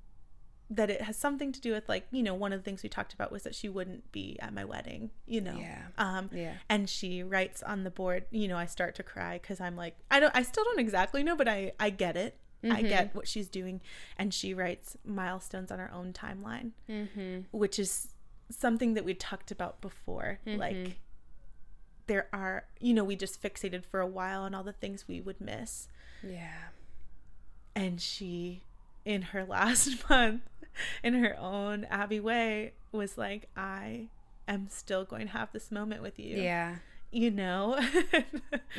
that it has something to do with like you know one of the things we talked about was that she wouldn't be at my wedding. You know. Yeah. Um, Yeah. and she writes on the board. You know, I start to cry because I'm like, I don't. I still don't exactly know, but I I get it. I Mhm. get what she's doing, and she writes milestones on her own timeline Mm-hmm. which is something that we talked about before. Mhm. Like, there are, you know, we just fixated for a while on all the things we would miss. Yeah. And she, in her [LAUGHS] last month, in her own Abby way, was like, I am still going to have this moment with you. Yeah. You know? [LAUGHS]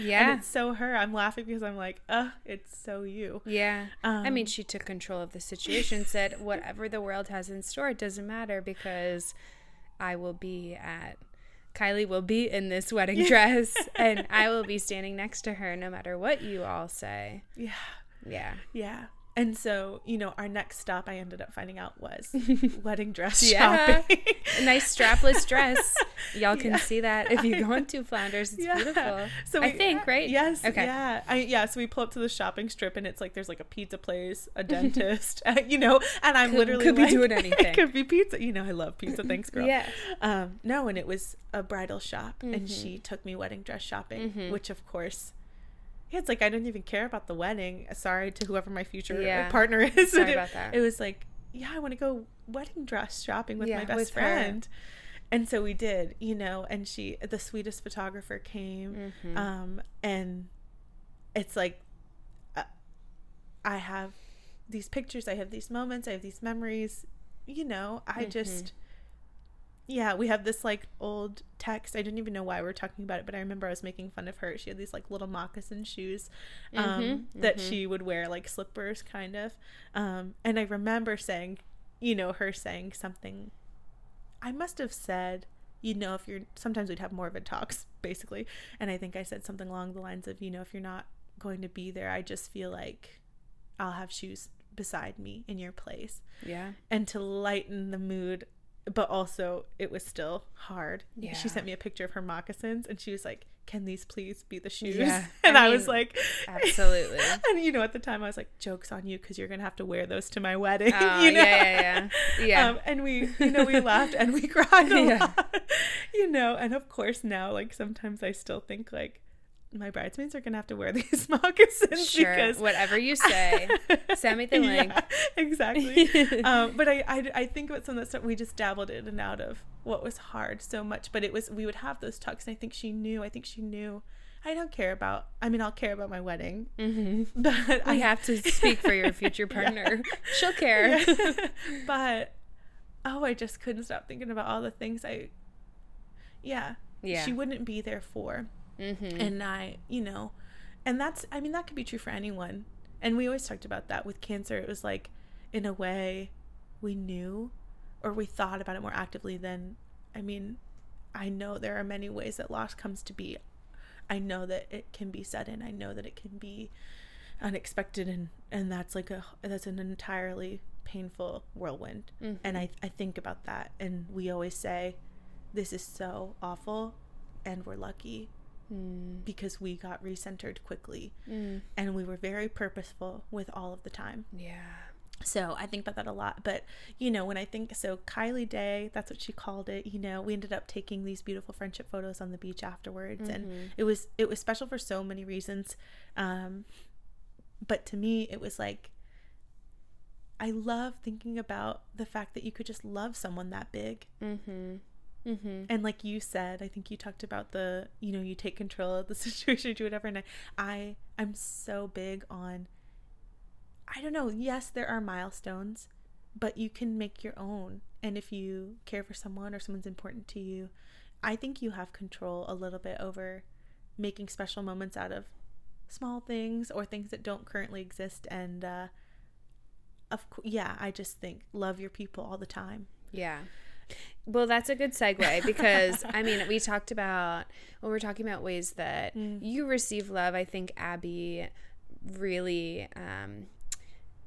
Yeah. And it's so her. I'm laughing because I'm like, oh, it's so you. Yeah. I mean, Um, she took control of the situation, said, whatever the world has in store, it doesn't matter because I will be at. Kylie will be in this [LAUGHS] wedding dress and I will be standing next to her no matter what you all say. [LAUGHS] Yeah. Yeah. Yeah. And so, you know, our next stop I ended up finding out was [LAUGHS] wedding dress Yeah. shopping. A nice strapless dress. [LAUGHS] Y'all can Yeah. see that if you go [LAUGHS] into Flounders. It's beautiful. So I we- think, right? Yes. Okay. Yeah. I, yeah. So we pull up to the shopping strip, and it's like there's like a pizza place, a dentist, uh, you know, and I'm Could- literally could be like- doing anything. it could be pizza. You know, I love pizza. Thanks, girl. Yeah. Um. No, and it was a bridal shop, and Mhm. she took me wedding dress shopping, Mhm. which of course. Yeah, it's like I don't even care about the wedding. Sorry to whoever my future Yeah. partner [LAUGHS] is. Sorry it, about that. It was like, yeah, I want to go wedding dress shopping with Yeah, my best with her. friend. And so we did, you know, and she, the sweetest photographer came. Mhm. Um, and it's like, uh, I have these pictures, I have these moments, I have these memories, you know, I Mhm. just, yeah, we have this like old text. I didn't even know why we were talking about it, but I remember I was making fun of her. She had these like little moccasin shoes um, Mhm, that mhm. she would wear like slippers, kind of. Um, and I remember saying, you know, her saying something. I must have said, you know, if you're sometimes we'd have morbid talks, [LAUGHS] basically. And I think I said something along the lines of, you know, if you're not going to be there, I just feel like I'll have shoes beside me in your place. Yeah. And to lighten the mood, but also it was still hard. Yeah. She sent me a picture of her moccasins and she was like, Can these please be the shoes? Yeah. [LAUGHS] And I I, was like, absolutely. [LAUGHS] and you know, at the time I was like, Joke's on you because you're going to have to wear those to my wedding. Oh, [LAUGHS] you know? yeah, yeah, yeah. Yeah. Um, and we, you know, we laughed and we cried a Yeah. lot, you know. And of course, now, like, sometimes I still think, like, my bridesmaids are going to have to wear [LAUGHS] these moccasins sure. because. Whatever you say, send me the [LAUGHS] link. Yeah, exactly. [LAUGHS] um, but I, I, I think about some of that stuff we just dabbled in and out of what was hard so much. But it was, we would have those talks. And I think she knew, I think she knew. I don't care about, I mean, I'll care about my wedding, hmm but I have to speak for your future Yeah. partner. She'll care. Yeah. but oh, I just couldn't stop thinking about all the things I yeah, Yeah. she wouldn't be there for. Mm-hmm. And I, you know, and that's I mean that could be true for anyone. And we always talked about that with cancer. It was like in a way we knew or we thought about it more actively than I mean, I know there are many ways that loss comes to be. I know that it can be sudden. I know that it can be unexpected and and that's like a that's an entirely painful whirlwind. Mhm. And I I think about that and we always say this is so awful and we're lucky Mm. because we got recentered quickly Mm. and we were very purposeful with all of the time. Yeah. So I think about that a lot. But, you know, when I think so, Kylie Day, that's what she called it. You know, we ended up taking these beautiful friendship photos on the beach afterwards. And Mhm. it was, it was special for so many reasons. Um, but to me, it was like, I love thinking about the fact that you could just love someone that big. Mm-hmm. Mm-hmm. And like you said, I think you talked about the, you know, you take control of the [LAUGHS] situation, do whatever. And I, I I'm so big on. I don't know. Yes, there are milestones, but you can make your own. And if you care for someone or someone's important to you, I think you have control a little bit over making special moments out of small things or things that don't currently exist. And uh, of course, yeah, I just think love your people all the time Yeah. Well, that's a good segue [LAUGHS] because I mean, we talked about when we're talking about ways that mm. you receive love. I think Abby really um,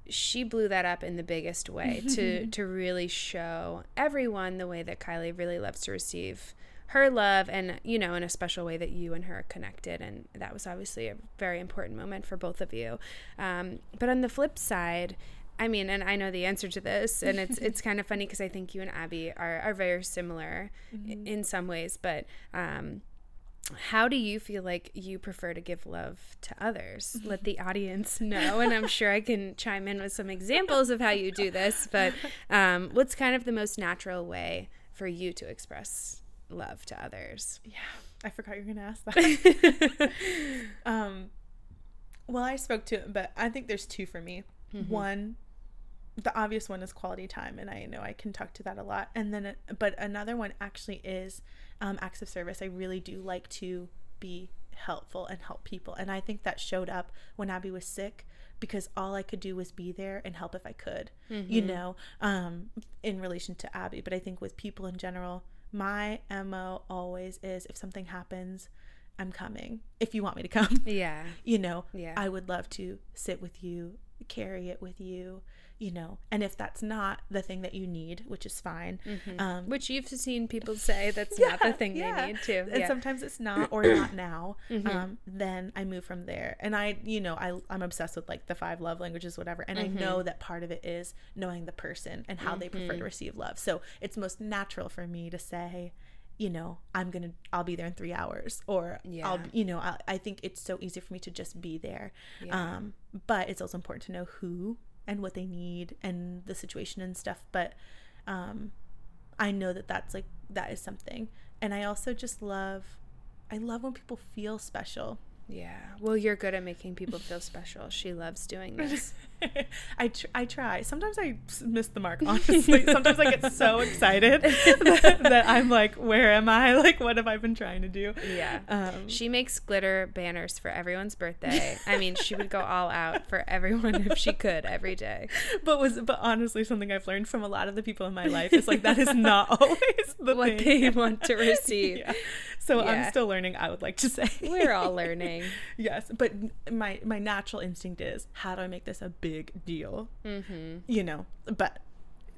she blew that up in the biggest way [LAUGHS] to to really show everyone the way that Kylie really loves to receive her love and you know in a special way that you and her are connected and that was obviously a very important moment for both of you um, but on the flip side I mean, and I know the answer to this, and it's [LAUGHS] it's kind of funny because I think you and Abby are are very similar mm-hmm. in some ways. But um, how do you feel like you prefer to give love to others? Let the audience know, and I'm sure I can chime in with some examples of how you do this. But um, what's kind of the most natural way for you to express love to others? Yeah, I forgot you were gonna ask that. [LAUGHS] [LAUGHS] um, well, I spoke to it, but I think there's two for me. Mm-hmm. One the obvious one is quality time and i know i can talk to that a lot. And then but another one actually is um, acts of service. I really do like to be helpful and help people. And i think that showed up when abby was sick because all i could do was be there and help if i could mm-hmm. you know um, in relation to abby. But i think with people in general my mo always is if something happens i'm coming if you want me to come. Yeah. [LAUGHS] You know yeah. I would love to sit with you carry it with you you know and if that's not the thing that you need which is fine mm-hmm. um, which you've seen people say that's yeah, not the thing yeah. they need too and sometimes it's not [CLEARS THROAT] or not now mm-hmm. um, then i move from there and i you know I, i'm obsessed with like the five love languages whatever and mm-hmm. i know that part of it is knowing the person and how they prefer to mm-hmm. receive love so it's most natural for me to say you know i'm gonna i'll be there in three hours or yeah. i'll you know I, I think it's so easy for me to just be there yeah. um but it's also important to know who and what they need and the situation and stuff but um i know that that's like that is something and i also just love i love when people feel special yeah. Well, you're good at making people feel special. She loves doing [LAUGHS] this. [LAUGHS] I, tr- I try. Sometimes I miss the mark, [LAUGHS] honestly. Sometimes I get so excited [LAUGHS] that, that, I'm like, where am I? Like, what have I been trying to do? Yeah. Um, she makes glitter banners for everyone's birthday. I mean, she would go all out for everyone if she could every day. But was but honestly, something I've learned from a lot of the people in my life is like that is not always the what thing. they want to receive. Yeah. So yeah. I'm still learning. I would like to say we're all learning. yes, but my my natural instinct is how do I make this a big deal? Mm-hmm. You know, but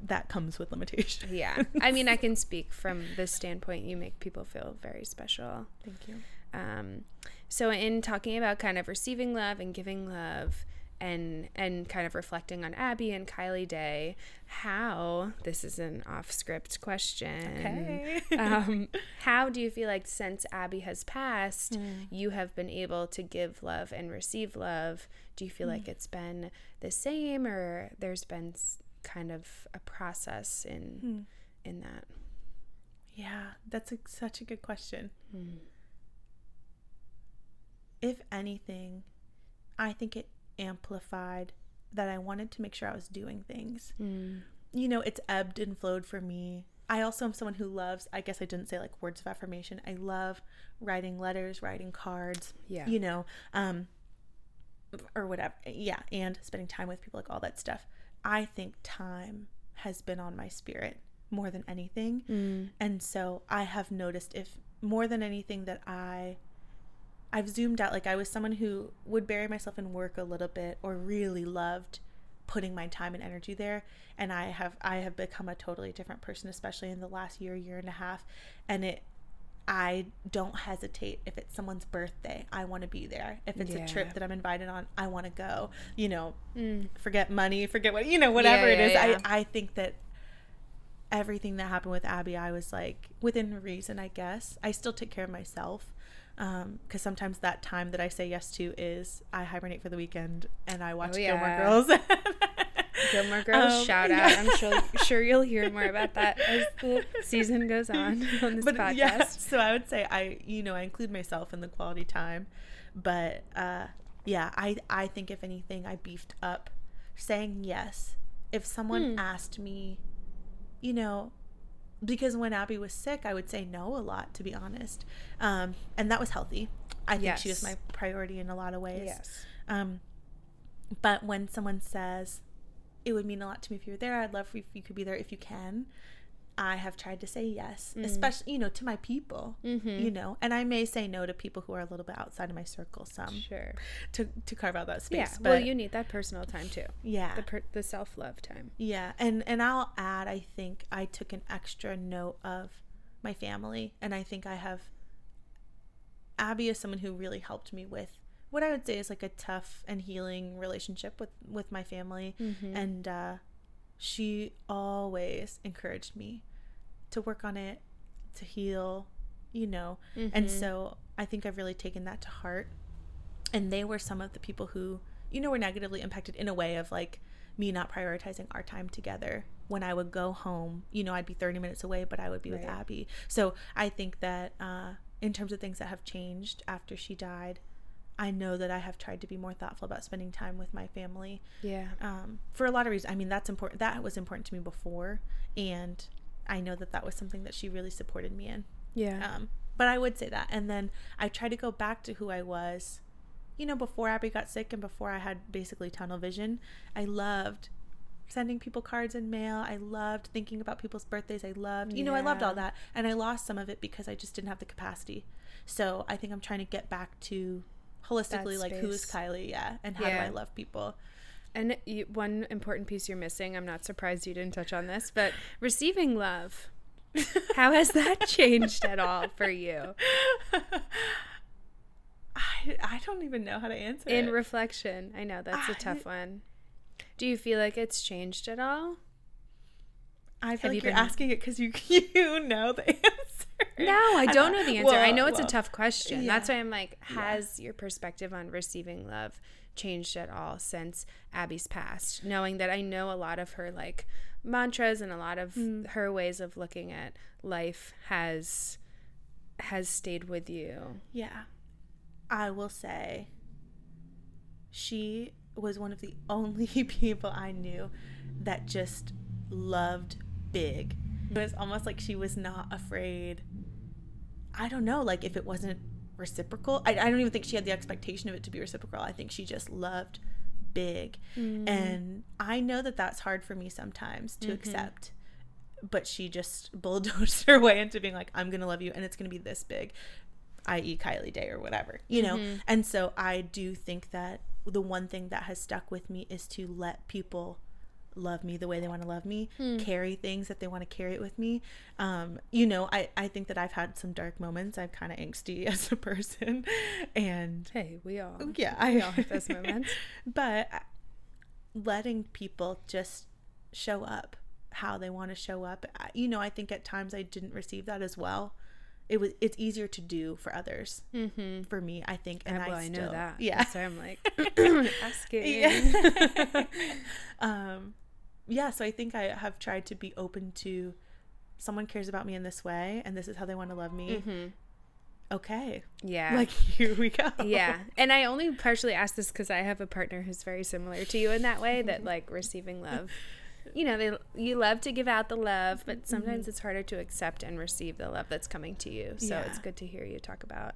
that comes with limitations. Yeah, I mean, I [LAUGHS] can speak from this standpoint. You make people feel very special. Thank you. Um, so in talking about kind of receiving love and giving love, and and kind of reflecting on Abby and Kylie Day, how this is an off script question. Okay. um, [LAUGHS] how do you feel like since Abby has passed, mm. you have been able to give love and receive love? Do you feel mm. like it's been the same, or there's been kind of a process in mm. in that? Yeah, that's a, such a good question. Hmm. If anything, I think it amplified that I wanted to make sure I was doing things. Mm. You know, it's ebbed and flowed for me. I also am someone who loves, I guess I didn't say like words of affirmation. I love writing letters, writing cards. Yeah. You know, um, or whatever. Yeah. And spending time with people, like all that stuff. I think time has been on my spirit more than anything. Mm. And so I have noticed if more than anything that I I've zoomed out. Like I was someone who would bury myself in work a little bit or really loved putting my time and energy there and I have I have become a totally different person especially in the last year year and a half and it I don't hesitate if it's someone's birthday I want to be there if it's yeah. a trip that I'm invited on I want to go you know mm. forget money forget what you know whatever yeah, yeah, it is I I think that everything that happened with Abby I was like within reason I guess I still take care of myself because um, sometimes that time that I say yes to is I hibernate for the weekend and I watch oh, yeah. Gilmore Girls. [LAUGHS] Gilmore Girls um, shout out. Yeah. I'm sure [LAUGHS] sure you'll hear more about that as the season goes on on this but, podcast. Yeah, [LAUGHS] so I would say I you know I include myself in the quality time, but uh, yeah I I think if anything I beefed up saying yes. If someone hmm. asked me, you know, because when Abby was sick, I would say no a lot, to be honest. Um, and that was healthy. I think yes. she was my priority in a lot of ways. Yes. Um, but when someone says, it would mean a lot to me if you were there, I'd love if you could be there if you can. I have tried to say yes, mm. especially, you know, to my people, mm-hmm. you know, and I may say no to people who are a little bit outside of my circle some. Sure. To, to carve out that space. Yeah. But, well, you need that personal time too. Yeah. The, per- the self love time. Yeah. And, and I'll add, I think I took an extra note of my family. And I think I have, Abby is someone who really helped me with what I would say is like a tough and healing relationship with, with my family. Mm-hmm. And, uh, she always encouraged me to work on it, to heal, you know. Mm-hmm. And so I think I've really taken that to heart. And they were some of the people who, you know, were negatively impacted in a way of like me not prioritizing our time together. When I would go home, you know, I'd be 30 minutes away, but I would be right. with Abby. So I think that uh, in terms of things that have changed after she died, I know that I have tried to be more thoughtful about spending time with my family. Yeah. Um, for a lot of reasons. I mean, that's important. That was important to me before, and I know that that was something that she really supported me in. Yeah. Um, but I would say that, and then I try to go back to who I was, you know, before Abby got sick and before I had basically tunnel vision. I loved sending people cards in mail. I loved thinking about people's birthdays. I loved, you yeah. know, I loved all that, and I lost some of it because I just didn't have the capacity. So I think I'm trying to get back to holistically like who is Kylie, yeah, and how yeah. do I love people. And you, one important piece you're missing, I'm not surprised you didn't touch on this, but receiving love. How has that [LAUGHS] changed at all for you? I, I don't even know how to answer In it. reflection, I know that's I, a tough one. Do you feel like it's changed at all? I feel Have like you are asking it because you [LAUGHS] you know the answer. No, I [LAUGHS] don't know the answer. Well, I know it's well, a tough question. Yeah. That's why I'm like, has yeah. your perspective on receiving love changed at all since Abby's passed? Knowing that I know a lot of her like mantras and a lot of mm. her ways of looking at life has has stayed with you. Yeah. I will say she was one of the [LAUGHS] only people I knew that just loved big. It was almost like she was not afraid. I don't know, like if it wasn't reciprocal. I, I don't even think she had the expectation of it to be reciprocal. I think she just loved big. Mm. And I know that that's hard for me sometimes to mm-hmm. accept. But she just [LAUGHS] bulldozed her way into being like, I'm going to love you and it's going to be this big, i.e., Kylie Day or whatever, you know? Mm-hmm. And so I do think that the one thing that has stuck with me is to let people love me the way they want to love me, hmm. carry things that they want to carry it with me. Um, you know, I, I think that I've had some dark moments. I'm kind of angsty [LAUGHS] as a person. And hey, we all. Yeah, I all have those moments. [LAUGHS] but letting people just show up how they want to show up. You know, I think at times I didn't receive that as well. It was it's easier to do for others. Mm-hmm. For me, I think, and well, I, still, I know that. Yeah, so I'm like [COUGHS] [COUGHS] asking. [LAUGHS] Um, yeah, so I think I have tried to be open to someone cares about me in this way and this is how they want to love me. Mm-hmm. Okay. Yeah. Like [LAUGHS] here we go. Yeah. And I only partially ask this because I have a partner who's very similar to you in that way that [LAUGHS] like receiving love. You know, they you love to give out the love, but sometimes mm-hmm. it's harder to accept and receive the love that's coming to you. So yeah. it's good to hear you talk about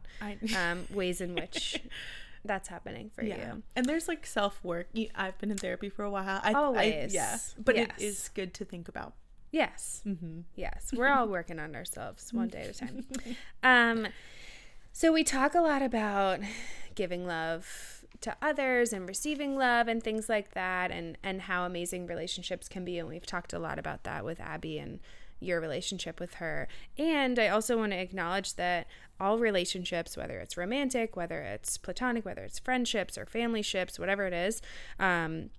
um, ways in which [LAUGHS] that's happening for yeah. you. And there's like self work. I've been in therapy for a while. I, Always. I, yeah. But yes. it is good to think about. Yes. Mm-hmm. Yes. We're all working on ourselves [LAUGHS] one day at a time. Um, so we talk a lot about giving love to others and receiving love and things like that and and how amazing relationships can be and we've talked a lot about that with Abby and your relationship with her. And I also want to acknowledge that all relationships, whether it's romantic, whether it's platonic, whether it's friendships or family ships, whatever it is, um,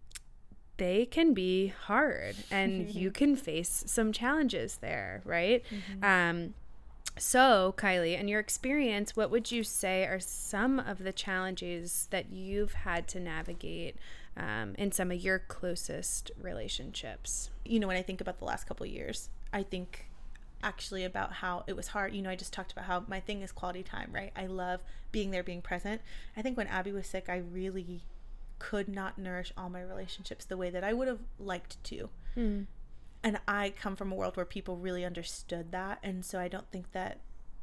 they can be hard [LAUGHS] and you can face some challenges there, right? Mm-hmm. Um, so, Kylie, in your experience, what would you say are some of the challenges that you've had to navigate um, in some of your closest relationships? You know, when I think about the last couple years, I think actually about how it was hard. You know, I just talked about how my thing is quality time, right? I love being there, being present. I think when Abby was sick, I really could not nourish all my relationships the way that I would have liked to. Mm. And I come from a world where people really understood that. And so I don't think that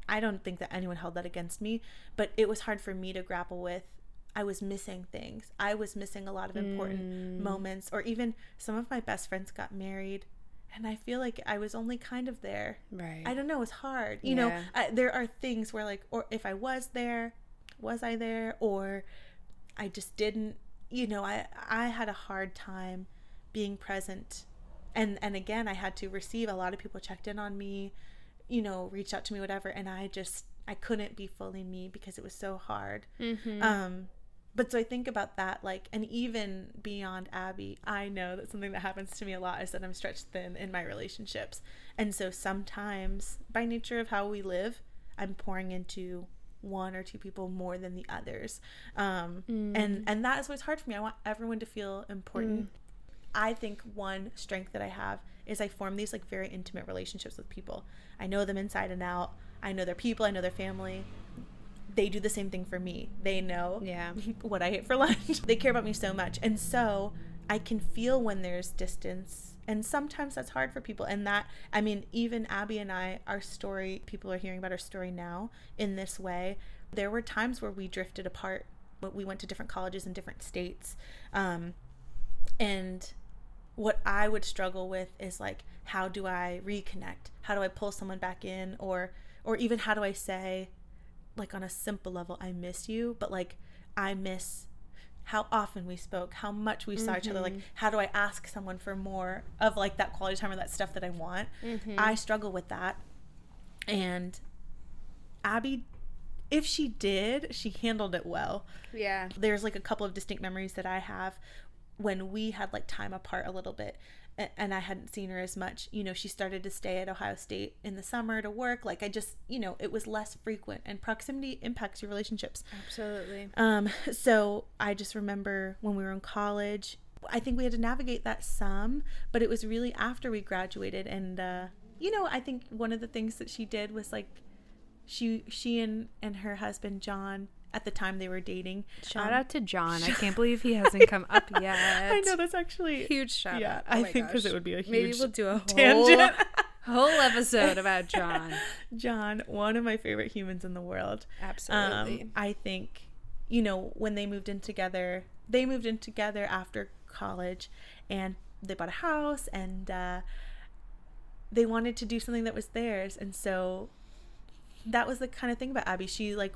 I don't think that anyone held that against me, but it was hard for me to grapple with I was missing things. I was missing a lot of important mm. moments or even some of my best friends got married and I feel like I was only kind of there. Right. I don't know. It's hard. You know, I, there are things where like, or if I was there, was I there, or I just didn't. You know, I I had a hard time being present, and and again, I had to receive. A lot of people checked in on me, you know, reached out to me, whatever, and I just I couldn't be fully me because it was so hard. Mm-hmm. Um, but so I think about that, like, and even beyond Abby, I know that something that happens to me a lot is that I'm stretched thin in my relationships. And so sometimes, by nature of how we live, I'm pouring into one or two people more than the others. Um, Mm. and, and that is what's hard for me. I want everyone to feel important. I think one strength that I have is I form these like very intimate relationships with people. I know them inside and out. I know their people, I know their family. They do the same thing for me. They know Yeah. [LAUGHS] what I ate for lunch. [LAUGHS] they care about me so much. And so I can feel when there's distance. And sometimes that's hard for people. And that, I mean, even Abby and I, our story, people are hearing about our story now in this way. There were times where we drifted apart. We went to different colleges in different states. Um, and what I would struggle with is like, how do I reconnect? How do I pull someone back in? Or, or even how do I say, like on a simple level, I miss you, but like I miss how often we spoke, how much we saw each other. Like, mm-hmm. how do I ask someone for more of like that quality time or that stuff that I want? Mm-hmm. I struggle with that. And Abby, if she did, she handled it well. Yeah. There's like a couple of distinct memories that I have when we had like time apart a little bit and I hadn't seen her as much. You know, she started to stay at Ohio State in the summer to work. Like I just, you know, it was less frequent and proximity impacts your relationships. Absolutely. Um, so I just remember when we were in college, I think we had to navigate that some, but it was really after we graduated and uh, you know, I think one of the things that she did was like she she and and her husband John at the time they were dating. Shout um, out to John. I can't believe he hasn't [LAUGHS] come up yet. I know that's actually Huge shout yeah, out. Oh I think because it would be a huge Maybe we'll do a whole, tangent. [LAUGHS] whole episode about [LAUGHS] John. John, one of my favorite humans in the world. Absolutely. Um, I think, you know, when they moved in together, they moved in together after college and they bought a house and uh, they wanted to do something that was theirs. And so that was the kind of thing about Abby. She like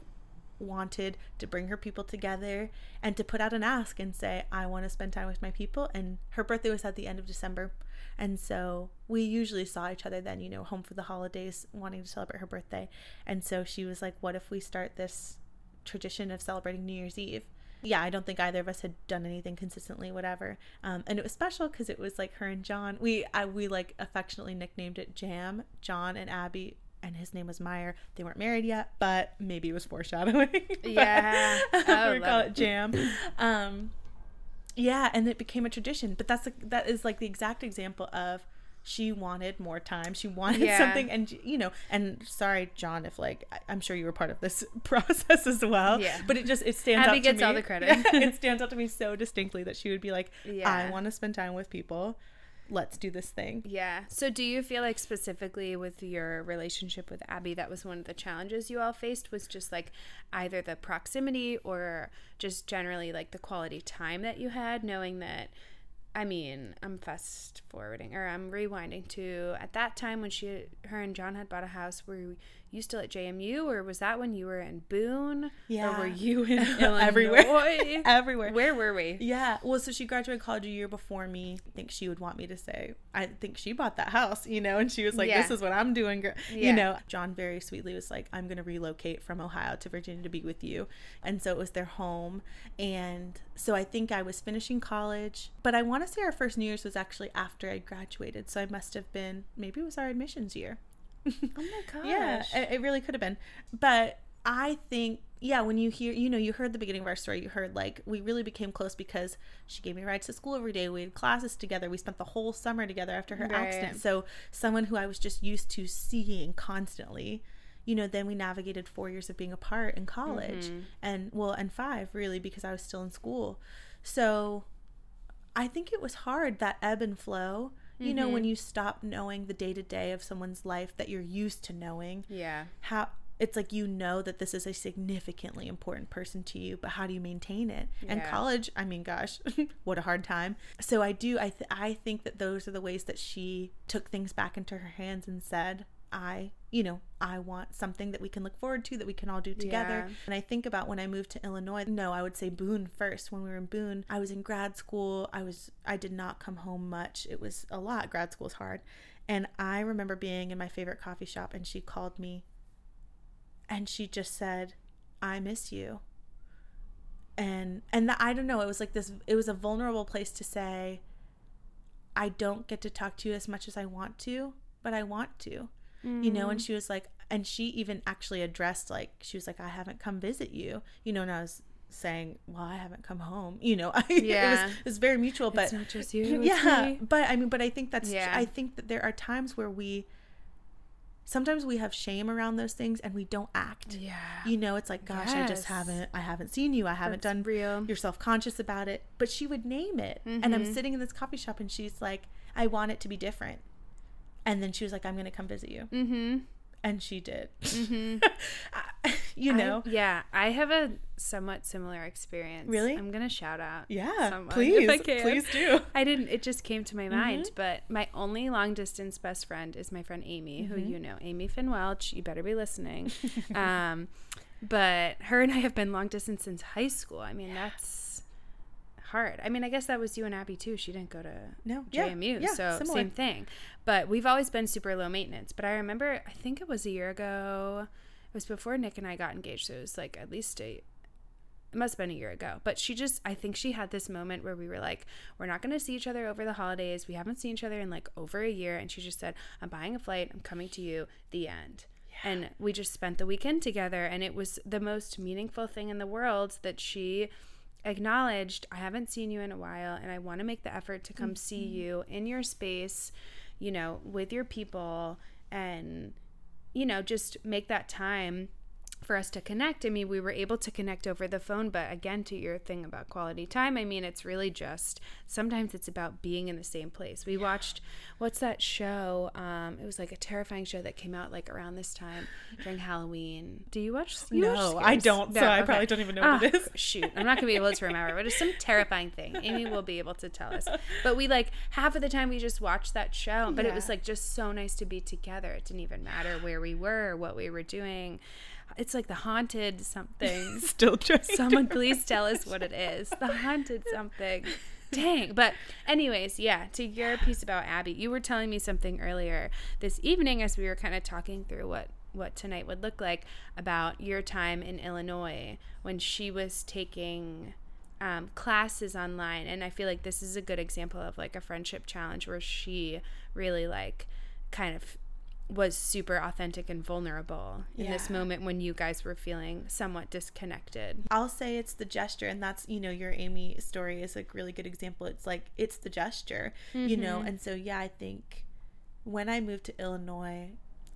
wanted to bring her people together and to put out an ask and say, I want to spend time with my people. And her birthday was at the end of December. And so we usually saw each other then, you know, home for the holidays, wanting to celebrate her birthday. And so she was like, What if we start this tradition of celebrating New Year's Eve? Yeah, I don't think either of us had done anything consistently, whatever. Um, and it was special because it was like her and John. We I, we like affectionately nicknamed it Jam. John and Abby and his name was Meyer. They weren't married yet, but maybe it was foreshadowing. [LAUGHS] Yeah. [LAUGHS] we Oh, call it. it Jam. [LAUGHS] Um, yeah, and it became a tradition. But that's like that is like the exact example of she wanted more time. She wanted Yeah. something, and you know. And sorry, John, if like I'm sure you were part of this process as well. Yeah. But it just it stands Abby out. gets to me. all the credit. Yeah, it stands out to me so distinctly that she would be like, Yeah. "I want to spend time with people. Let's do this thing." Yeah. So, do you feel like specifically with your relationship with Abby, that was one of the challenges you all faced? Was just like either the proximity or just generally like the quality time that you had, knowing that. I mean, I'm fast forwarding or I'm rewinding to at that time when she, her and John had bought a house. Were you still at JMU, or was that when you were in Boone? Yeah. or were you in [LAUGHS] Illinois? Everywhere. [LAUGHS] Everywhere. Where were we? Yeah. Well, so she graduated college a year before me. I think she would want me to say, I think she bought that house, you know, and she was like, Yeah. this is what I'm doing. girl." Yeah. You know, John very sweetly was like, I'm going to relocate from Ohio to Virginia to be with you. And so it was their home. And so I think I was finishing college, but I want to say our first New Year's was actually after I graduated. So I must have been, maybe it was our admissions year. Oh my gosh. [LAUGHS] Yeah, it, it really could have been. But I think, yeah, when you hear, you know, you heard the beginning of our story, you heard like we really became close because she gave me rides to school every day. We had classes together. We spent the whole summer together after her Right. accident. So, someone who I was just used to seeing constantly, you know, then we navigated four years of being apart in college mm-hmm. and, well, and five really because I was still in school. So, I think it was hard that ebb and flow. You know, when mm-hmm. you stop knowing the day to day of someone's life that you're used to knowing, Yeah. how it's like you know that this is a significantly important person to you but how do you maintain it? And college i mean gosh [LAUGHS] what a hard time. So i do i th- i think that those are the ways that she took things back into her hands and said i you know i want something that we can look forward to that we can all do together. Yeah. and i think about when i moved to illinois no i would say boone first. When we were in boone i was in grad school. I was i did not come home much. It was a lot. Grad school is hard. And i remember being in my favorite coffee shop and she called me and she just said i miss you. And and the, i don't know it was like this it was a vulnerable place to say i don't get to talk to you as much as i want to but i want to you know and she was like and she even actually addressed like she was like i haven't come visit you you know and i was saying well i haven't come home you know [LAUGHS] it, Yeah. was, it was very mutual but it's not just you. it's yeah but i mean but i think that's Yeah. i think that there are times where we sometimes we have shame around those things and we don't act Yeah. you know it's like gosh i just haven't i haven't seen you i haven't That's done real. you're self-conscious about it but she would name it and i'm Mhm. sitting in this coffee shop and she's like i want it to be different and then she was like i'm gonna come visit you Mm-hmm. and she did Mm-hmm. [LAUGHS] you know I, yeah, I have a somewhat similar experience. Really? I'm gonna shout out. yeah please if I can. please do [LAUGHS] I didn't. It just came to my Mm-hmm. mind. But my only long distance best friend is my friend Amy, who Mm-hmm. you know, Amy Finn Welch. You better be listening. [LAUGHS] um, but her and I have been long distance since high school. I mean, that's hard. I mean, I guess that was you and Abby too. She didn't go to no yeah, JMU, yeah, so similar. same thing. But we've always been super low maintenance. But I remember, I think it was a year ago. It was before Nick and I got engaged, so it was like at least a. It must have been a year ago. But she just, I think she had this moment where we were like, we're not going to see each other over the holidays. We haven't seen each other in like over a year. And she just said, I'm buying a flight. I'm coming to you. The end. And we just spent the weekend together. And it was the most meaningful thing in the world that she acknowledged I haven't seen you in a while and I want to make the effort to come see mm-hmm. you in your space, you know, with your people and you know, just make that time for us to connect. I mean, we were able to connect over the phone, but again, to your thing about quality time, I mean, it's really just sometimes it's about being in the same place. We watched what's that show? Um, it was like a terrifying show that came out like around this time during Halloween. Do you watch? You watch no i don't so No, i okay. probably don't even know what Ah, it is Shoot, I'm not gonna be able to remember, but it's some terrifying thing. Amy will be able to tell us. But we like half of the time we just watched that show, but it was like just so nice to be together. It didn't even matter where we were what we were doing. It's like the haunted something. [LAUGHS] still trying to Someone please tell us what it is. The haunted [LAUGHS] something. Dang. But anyways, yeah, to your piece about Abby, you were telling me something earlier this evening as we were kind of talking through what what tonight would look like about your time in Illinois when she was taking um, classes online and i feel like this is a good example of like a friendship challenge where she really like kind of was super authentic and vulnerable in this moment when you guys were feeling somewhat disconnected I'll say it's the gesture, and that's you know your Amy story is a really good example. It's like it's the gesture, you know, mm-hmm. and so yeah, I think when I moved to Illinois,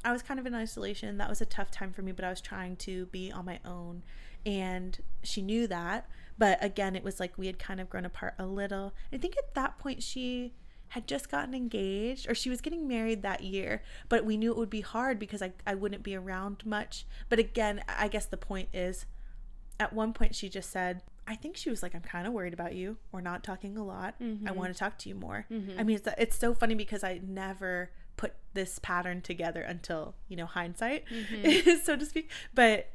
I was kind of in isolation. That was a tough time for me, but I was trying to be on my own, and she knew that. But again, it was like we had kind of grown apart a little. I think at that point she had just gotten engaged or she was getting married that year but we knew it would be hard because I, I wouldn't be around much. But again i guess the point is at one point she just said i think she was like i'm kind of worried about you. We're not talking a lot. I mm-hmm. want to talk to you more. Mm-hmm. I mean it's, it's so funny because i never put this pattern together until you know hindsight mm-hmm. [LAUGHS] so to speak. But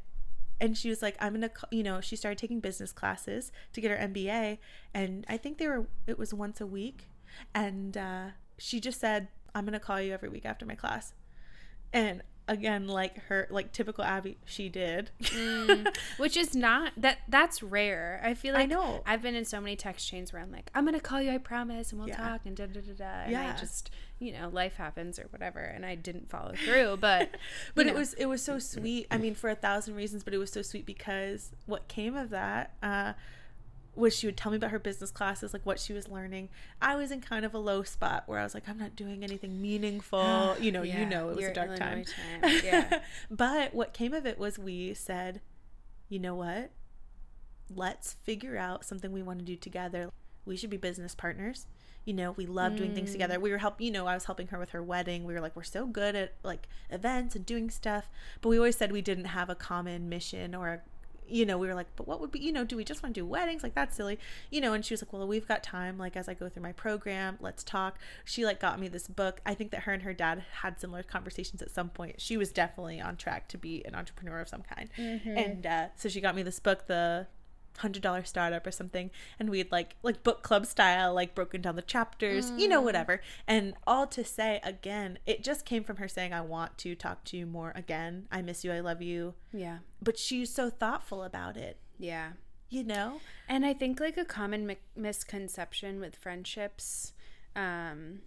and she was like i'm gonna you know she started taking business classes to get her mba and i think they were it was once a week and uh, she just said i'm gonna call you every week after my class and again like her like typical abby she did [LAUGHS] which is not that that's rare i feel like I know. i've been in so many text chains where i'm like i'm gonna call you i promise and we'll Yeah. talk and da da da da and Yeah. i just you know life happens or whatever and i didn't follow through but [LAUGHS] but you it was it was so sweet i mean for a thousand reasons but it was so sweet because what came of that uh was she would tell me about her business classes like what she was learning i was in kind of a low spot where i was like i'm not doing anything meaningful. [GASPS] You know you know it was a dark time, Illinois time, yeah. [LAUGHS] but what came of it was we said you know what? Let's figure out something we want to do together. We should be business partners. You know, we love doing things together. Mm. We were help, you know, I was helping her with her wedding. We were like, we're so good at like events and doing stuff, but we always said we didn't have a common mission or a you know, we were like, but what would be, you know, do we just want to do weddings? Like, that's silly, you know. And she was like, well, we've got time. Like, as I go through my program, let's talk. She like got me this book. I think that her and her dad had similar conversations at some point. She was definitely on track to be an entrepreneur of some kind. And uh, so she got me this book, the hundred dollar startup or something and we'd like like book club style like broken down the chapters you know whatever. And all to say again it just came from her saying i want to talk to you more again. I miss you. I love you. Yeah. but she's so thoughtful about it. Yeah. you know? And I think like a common mi- misconception with friendships um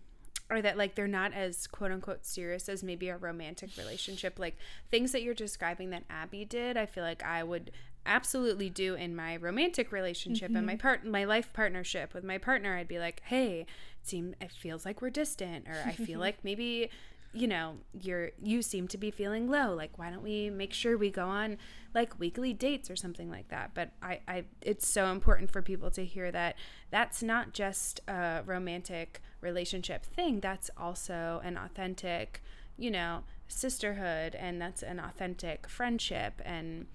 or that like they're not as quote unquote serious as maybe a romantic relationship. Like things that you're describing that Abby did I feel like I would absolutely do in my romantic relationship and my mm-hmm. part my life partnership with my partner I'd be like hey it seem it feels like we're distant or I feel [LAUGHS] like maybe you know you're you seem to be feeling low like why don't we make sure we go on like weekly dates or something like that? But i i it's so important for people to hear that that's not just a romantic relationship thing that's also an authentic you know sisterhood and that's an authentic friendship and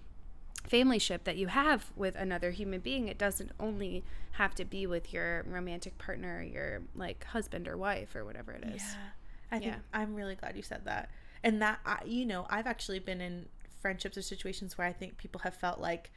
familyship that you have with another human being it doesn't only have to be with your romantic partner your like husband or wife or whatever it is Yeah. I think Yeah. I'm really glad you said that. And that I, you know, I've actually been in friendships or situations where I think people have felt like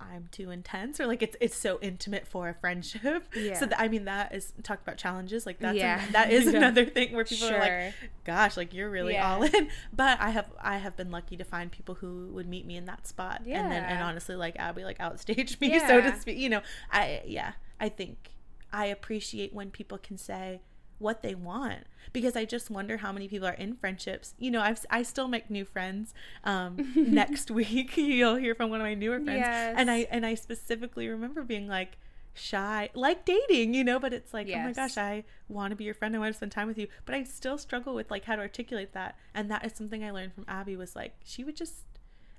I'm too intense or like it's it's so intimate for a friendship. Yeah. So that, I mean that is talk about challenges like that's Yeah. an- that is [LAUGHS] Yeah. another thing where people are like gosh like you're really Yeah. all in. [LAUGHS] But I have I have been lucky to find people who would meet me in that spot and then and honestly like Abby like outstaged [LAUGHS] me so to speak. You know, I yeah, I think I appreciate when people can say what they want because I just wonder how many people are in friendships. You know, I've I still make new friends. Um, [LAUGHS] next week [LAUGHS] you'll hear from one of my newer friends, and I and I specifically remember being like shy, like dating, you know. But it's like, oh my gosh, I want to be your friend. I want to spend time with you, but I still struggle with like how to articulate that. And that is something I learned from Abby was like she would just.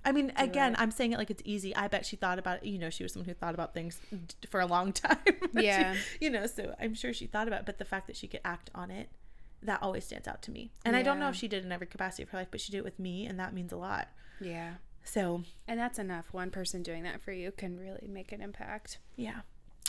I mean, again, it. I'm saying it like it's easy. I bet she thought about it. You know, she was someone who thought about things for a long [LAUGHS] time. [LAUGHS] But she- Yeah. you know, so I'm sure she thought about it, but the fact that she could act on it, that always stands out to me. And I don't know if she did in every capacity of her life, but she did it with me, and that means a lot. yeah So, and that's enough one person doing that for you can really make an impact yeah.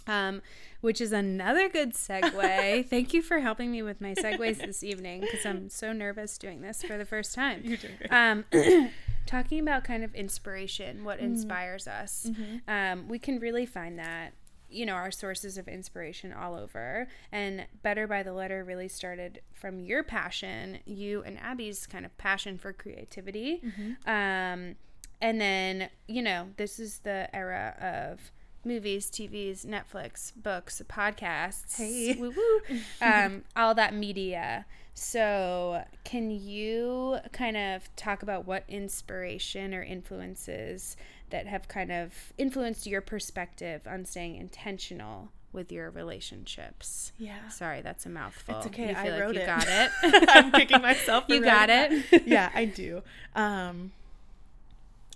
um, which is another good segue. [LAUGHS] Thank you for helping me with my segues this evening because I'm so nervous doing this for the first time. You're doing great. Um, [CLEARS THROAT] talking about kind of inspiration, what inspires us, um, we can really find that. You know, our sources of inspiration all over. And Better by the Letter really started from your passion, you and Abby's kind of passion for creativity. Um, and then, you know, this is the era of movies, TVs, Netflix, books, podcasts, Hey. woo woo, [LAUGHS] um, all that media. So, can you kind of talk about what inspiration or influences that have kind of influenced your perspective on staying intentional with your relationships? Yeah. Sorry, that's a mouthful. It's okay. You I like wrote you it. got it. [LAUGHS] I'm kicking myself. [LAUGHS] You got it. yeah, I [LAUGHS] do. Um,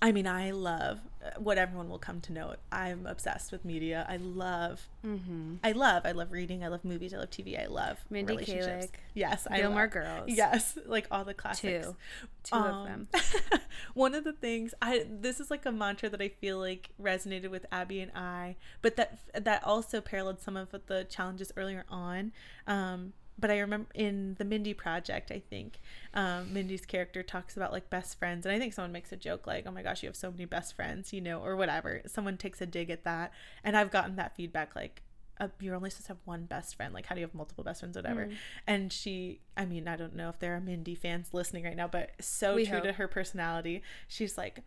I mean, I love uh, what everyone will come to know. I'm obsessed with media. I love, mm-hmm. I love, I love reading. I love movies. I love TV. I love Mindy relationships. Kaling, Yes, I Gilmore love- Girls. Yes, like all the classics. Two. Two of Um, them. [LAUGHS] one of the things I this is like a mantra that I feel like resonated with Abby and I, but that that also paralleled some of the challenges earlier on. Um, but I remember in the Mindy project, I think um, Mindy's character talks about like best friends, and I think someone makes a joke like, "Oh my gosh, you have so many best friends," you know, or whatever. Someone takes a dig at that, and I've gotten that feedback like. Uh, you're only supposed to have one best friend. Like, how do you have multiple best friends, whatever? Mm. And she, I mean, I don't know if there are Mindy fans listening right now, but so We true to her personality. She's like,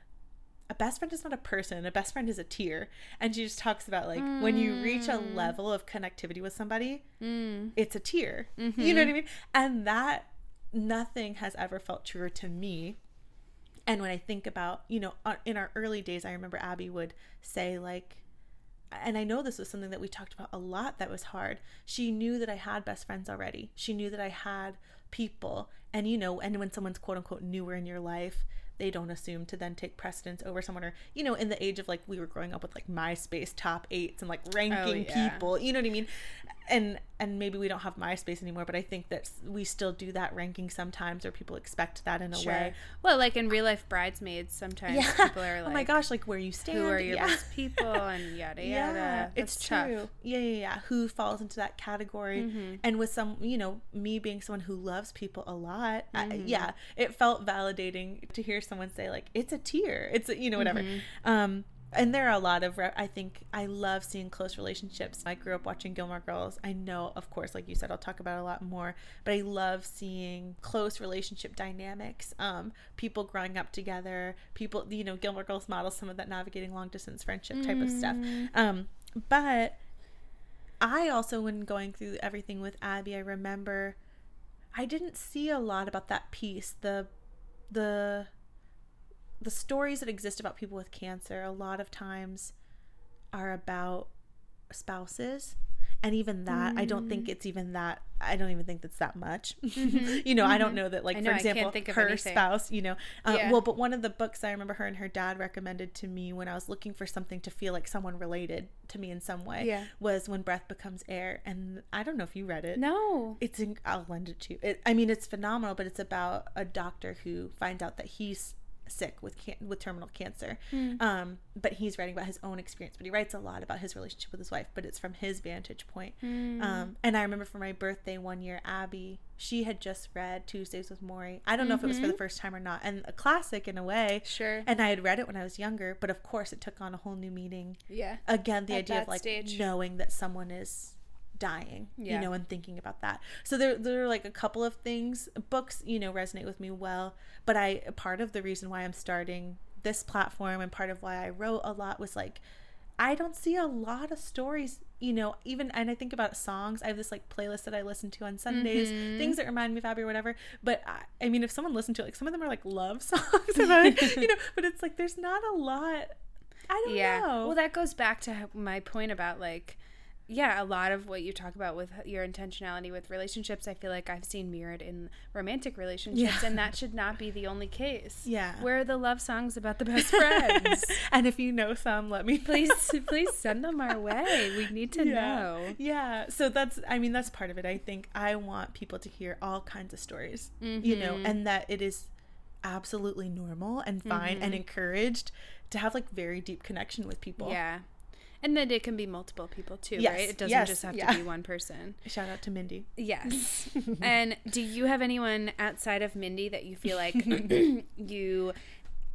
a best friend is not a person. A best friend is a tier. And she just talks about like when you reach a Mm. level of connectivity with somebody, Mm. it's a tier. Mm-hmm. You know what I mean? And that nothing has ever felt truer to me. And when I think about, you know, uh, in our early days, I remember Abby would say like and I know this was something that we talked about a lot that was hard. She knew that I had best friends already. She knew that I had people and you know and when someone's quote unquote newer in your life they don't assume to then take precedence over someone or you know in the age of like we were growing up with like myspace top eights and like ranking Oh, yeah. people you know what i mean and and maybe we don't have myspace anymore but i think that we still do that ranking sometimes or people expect that in a way Well, like in real life bridesmaids, sometimes yeah people are like, [LAUGHS] oh my gosh like where you stand who are your yeah. best people [LAUGHS] and yada yada. yeah, That's it's tough. true. Yeah, yeah, yeah. Who falls into that category? Mm-hmm. And with some, you know, me being someone who loves people a lot, Mm-hmm. yeah, it felt validating to hear someone say like, "It's a tier," it's a, you know whatever. Mm-hmm. Um, and there are a lot of, I think I love seeing close relationships. I grew up watching Gilmore Girls. I know, of course, like you said, I'll talk about a lot more, but I love seeing close relationship dynamics. Um, people growing up together, people, you know, Gilmore Girls models some of that navigating long distance friendship type of stuff. Um, but I also, when going through everything with Abby, I remember I didn't see a lot about that piece. The, the, the stories that exist about people with cancer a lot of times are about spouses and even that i don't think it's even that i don't even think that's that much [LAUGHS] you know i don't know that like know, for example her anything. spouse you know uh, Yeah. well but one of the books i remember her and her dad recommended to me when i was looking for something to feel like someone related to me in some way Yeah. was when breath becomes air and i don't know if you read it No. it's in, I'll lend it to you. It, I mean, it's phenomenal, but it's about a doctor who finds out that he's sick with can- with terminal cancer. Um, but he's writing about his own experience. But he writes a lot about his relationship with his wife, but it's from his vantage point. Um, and I remember for my birthday one year, Abby, she had just read Tuesdays with Morrie. I don't know if it was for the first time or not, and a classic in a way. Sure. And I had read it when I was younger, but of course, it took on a whole new meaning Yeah. again the At idea of like stage. knowing that someone is dying Yeah. you know and thinking about that so there there are like a couple of things books you know resonate with me well but i part of the reason why i'm starting this platform and part of why i wrote a lot was like i don't see a lot of stories you know even and i think about songs i have this like playlist that i listen to on sundays Mm-hmm. things that remind me of abby or whatever but I, I mean if someone listened to it like some of them are like love [LAUGHS] songs about [LAUGHS] you know but it's like there's not a lot i don't yeah. know Well, that goes back to my point about like, yeah, a lot of what you talk about with your intentionality with relationships, I feel like I've seen mirrored in romantic relationships, Yeah. and that should not be the only case. Yeah. Where are the love songs about the best friends? [LAUGHS] and if you know some, let me know. please, please send them our way. We need to yeah. know. Yeah. So that's I mean that's part of it. I think I want people to hear all kinds of stories. You know, Mm-hmm. and that it is absolutely normal and fine and encouraged to have like very deep connection with people. Mm-hmm. Yeah. And that it can be multiple people too, Yes, right? It doesn't yes, just have yeah. to be one person. Shout out to Mindy. Yes. [LAUGHS] and do you have anyone outside of Mindy that you feel like [LAUGHS] [CLEARS THROAT] you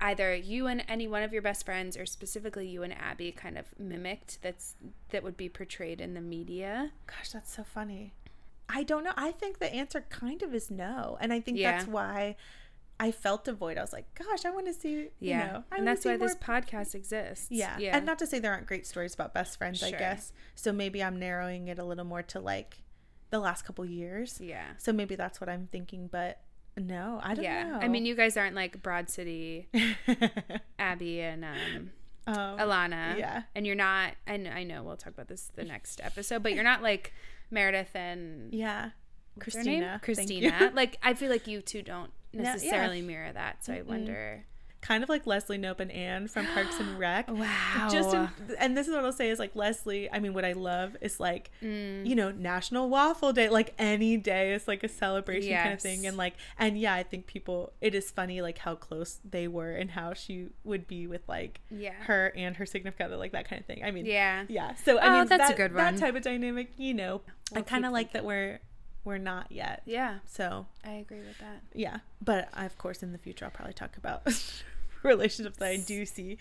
either you and any one of your best friends or specifically you and Abby kind of mimicked that's that would be portrayed in the media? Gosh, that's so funny. I don't know. I think the answer kind of is no. And I think Yeah. that's why I felt a void. I was like, gosh, I want to see, Yeah. you know, I and that's why more this podcast exists. Yeah. Yeah. And not to say there aren't great stories about best friends, I guess. So maybe I'm narrowing it a little more to like the last couple years. yeah. So maybe that's what I'm thinking, but no, I don't Yeah. know. I mean, you guys aren't like Broad City, [LAUGHS] Abby and um um, Ilana. yeah. And you're not and I know we'll talk about this the next episode, but you're not like Meredith and yeah. what's her name? Cristina. Cristina. like I feel like you two don't No, yeah. necessarily mirror that. So I wonder. kind of like Leslie Knope and Anne from Parks and [GASPS] Rec. Wow. Just in, and this is what I'll say is like Leslie. I mean, what I love is like Mm. you know National Waffle Day. Like any day is like a celebration kind of thing, and like and yeah, I think people. It is funny like how close they were and how she would be with like Yeah. her and her significant other, like that kind of thing. I mean, Yeah. yeah. So I Oh, mean, that's a that, good That type of dynamic, you know, We'll I kind of like that we're we're not yet. Yeah. So I agree with that. yeah, but I, of course in the future I'll probably talk about [LAUGHS] relationships that I do see.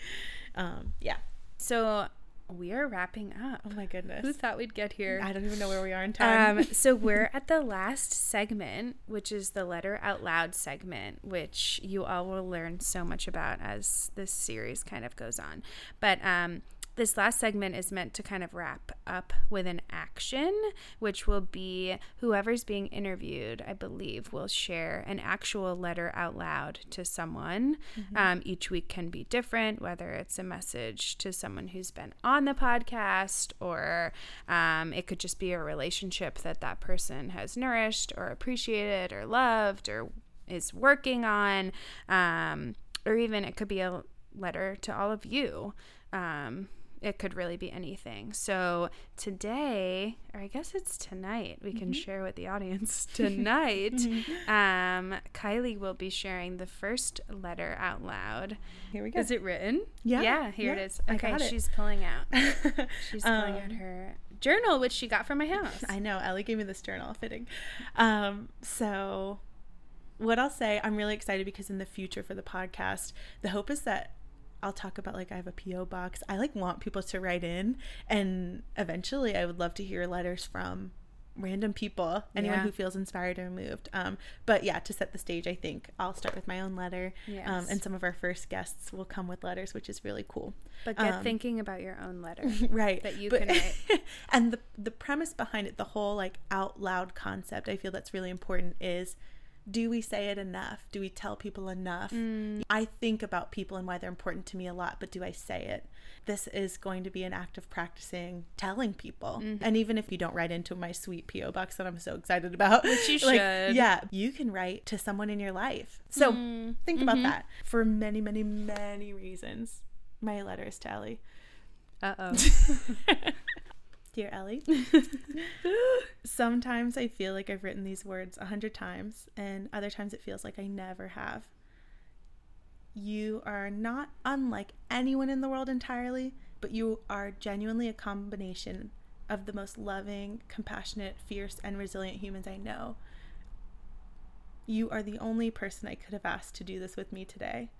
Um, yeah. So we are wrapping up. Oh my goodness. Who thought we'd get here? I don't even know where we are in time. Um, [LAUGHS] so we're at the last segment, which is the letter out loud segment, which you all will learn so much about as this series kind of goes on. But um, this last segment is meant to kind of wrap up with an action, which will be whoever's being interviewed, I believe, will share an actual letter out loud to someone. Mm-hmm. Um, each week can be different, whether it's a message to someone who's been on the podcast, or um, it could just be a relationship that that person has nourished, or appreciated, or loved, or is working on. Um, or even it could be a letter to all of you. Um, it could really be anything. So today, or I guess it's tonight, we can mm-hmm. share with the audience [LAUGHS] tonight. Mm-hmm. um, Kylie will be sharing the first letter out loud. Here we go. Is it written? Yeah. Yeah, here yeah, it is. Okay, she's pulling out. [LAUGHS] she's pulling um, out her journal, which she got from my [LAUGHS] house. I know. Ellie gave me this journal, fitting. Um, so what I'll say, I'm really excited because in the future for the podcast, the hope is that I'll talk about like I have a PO box. I like want people to write in and eventually I would love to hear letters from random people, anyone yeah. who feels inspired or moved. Um, but yeah, to set the stage, I think I'll start with my own letter. Um, yes. Um, and some of our first guests will come with letters, which is really cool. But get um, thinking about your own letter. [LAUGHS] right. That you but, can write. [LAUGHS] and the the premise behind it, the whole like out loud concept, I feel that's really important is do we say it enough? Do we tell people enough? Mm. I think about people and why they're important to me a lot, but do I say it? This is going to be an act of practicing telling people. Mm-hmm. And even if you don't write into my sweet P.O. box that I'm so excited about, which you [LAUGHS] like, should. Yeah, you can write to someone in your life. So mm. think mm-hmm. about that for many, many, many reasons. My letter is to Ellie. Uh oh. [LAUGHS] Dear Ellie, [LAUGHS] sometimes I feel like I've written these words a hundred times, and other times it feels like I never have. You are not unlike anyone in the world entirely, but you are genuinely a combination of the most loving, compassionate, fierce, and resilient humans I know. You are the only person I could have asked to do this with me today.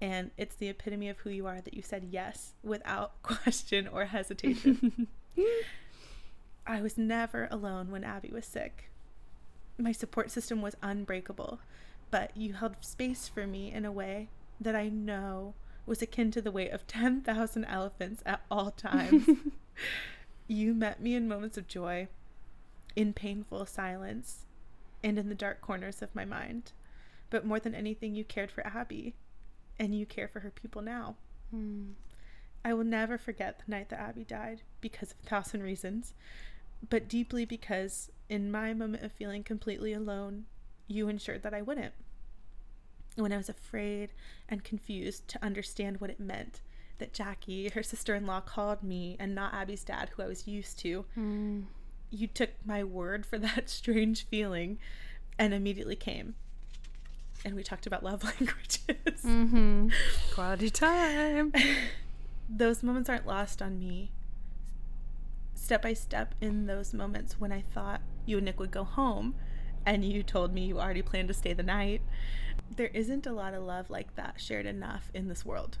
And it's the epitome of who you are that you said yes without [LAUGHS] question or hesitation. [LAUGHS] I was never alone when Abby was sick. My support system was unbreakable, but you held space for me in a way that I know was akin to the weight of [LAUGHS] 10,000 elephants at all times. [LAUGHS] you met me in moments of joy, in painful silence, and in the dark corners of my mind. But more than anything, you cared for Abby, and you care for her people now. Mm. I will never forget the night that Abby died because of a thousand reasons but deeply because in my moment of feeling completely alone, you ensured that I wouldn't. When I was afraid and confused to understand what it meant that Jackie, her sister in law, called me and not Abby's dad, who I was used to, mm. you took my word for that [LAUGHS] strange feeling and immediately came. And we talked about love [LAUGHS] languages. Mm-hmm. Quality time. [LAUGHS] Those moments aren't lost on me step by step in those moments when I thought you and Nick would go home and you told me you already planned to stay the night. There isn't a lot of love like that shared enough in this world.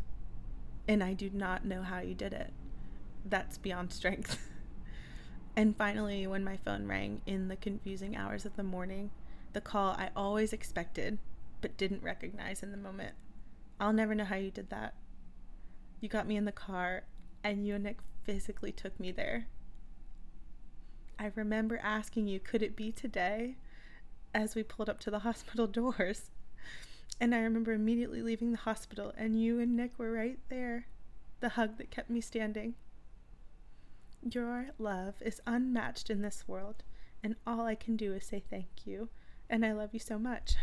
And I do not know how you did it. That's beyond strength. [LAUGHS] and finally, when my phone rang in the confusing hours of the morning, the call I always expected but didn't recognize in the moment. I'll never know how you did that. You got me in the car, and you and Nick physically took me there I remember asking you, could it be today? As we pulled up to the [LAUGHS] hospital doors. And I remember immediately leaving the hospital, and you and Nick were right there. The hug that kept me standing. Your love is unmatched in this world, and all I can do is say thank you, and I love you so much.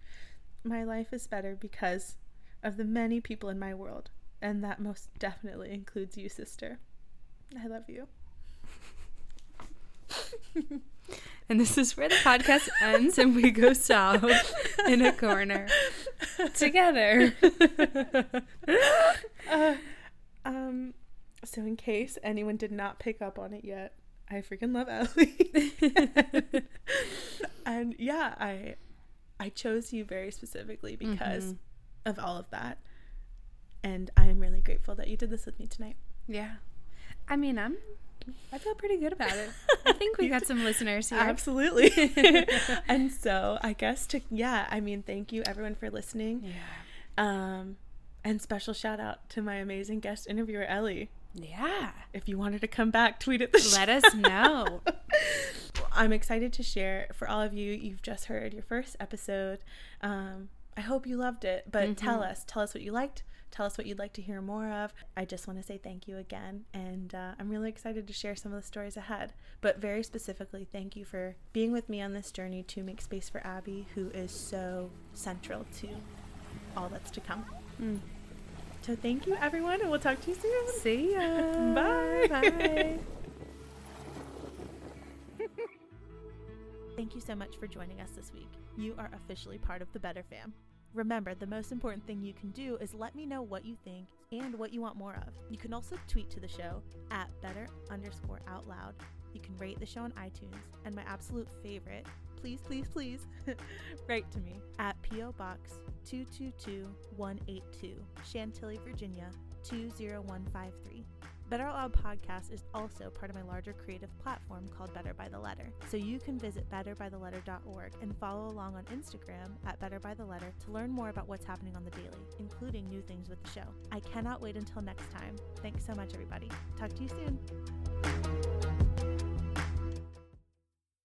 [LAUGHS] My life is better because of the many people in my world, and that most definitely includes you, sister. I love you. [LAUGHS] and this is where the podcast ends and we go south in a corner together. [LAUGHS] uh, um, so, in case anyone did not pick up on it yet, I freaking love Ellie. [LAUGHS] and yeah, I I chose you very specifically because mm-hmm. of all of that. And I am really grateful that you did this with me tonight. Yeah. I mean, I'm I feel pretty good about it. I [LAUGHS] think we got some listeners here. Absolutely. [LAUGHS] [LAUGHS] and so I guess to yeah, I mean, thank you everyone for listening. Yeah. Um, and special shout out to my amazing guest interviewer Ellie. Yeah. If you wanted to come back, tweet at the show. Let us know. I'm excited to share for all of you. You've just heard your first episode. Um, I hope you loved it, but Mm-hmm. tell us, tell us what you liked. Tell us what you'd like to hear more of. I just want to say thank you again, and uh, I'm really excited to share some of the stories ahead. But very specifically, thank you for being with me on this journey to make space for Abby, who is so central to all that's to come. Mm. So thank you, everyone, and we'll talk to you soon. See ya. [LAUGHS] Bye. Bye. [LAUGHS] Thank you so much for joining us this week. You are officially part of the Better Fam. Remember, the most important thing you can do is let me know what you think and what you want more of. You can also tweet to the show at better underscore out loud. You can rate the show on iTunes, and my absolute favorite, please, please, please, [LAUGHS] write to me at P.O. Box 222182, Chantilly, Virginia 20153. Better Out Loud podcast is also part of my larger creative platform called Better by the Letter. So you can visit betterbytheletter.org and follow along on Instagram at Better by the Letter to learn more about what's happening on the daily, including new things with the show. I cannot wait until next time. Thanks so much, everybody. Talk to you soon.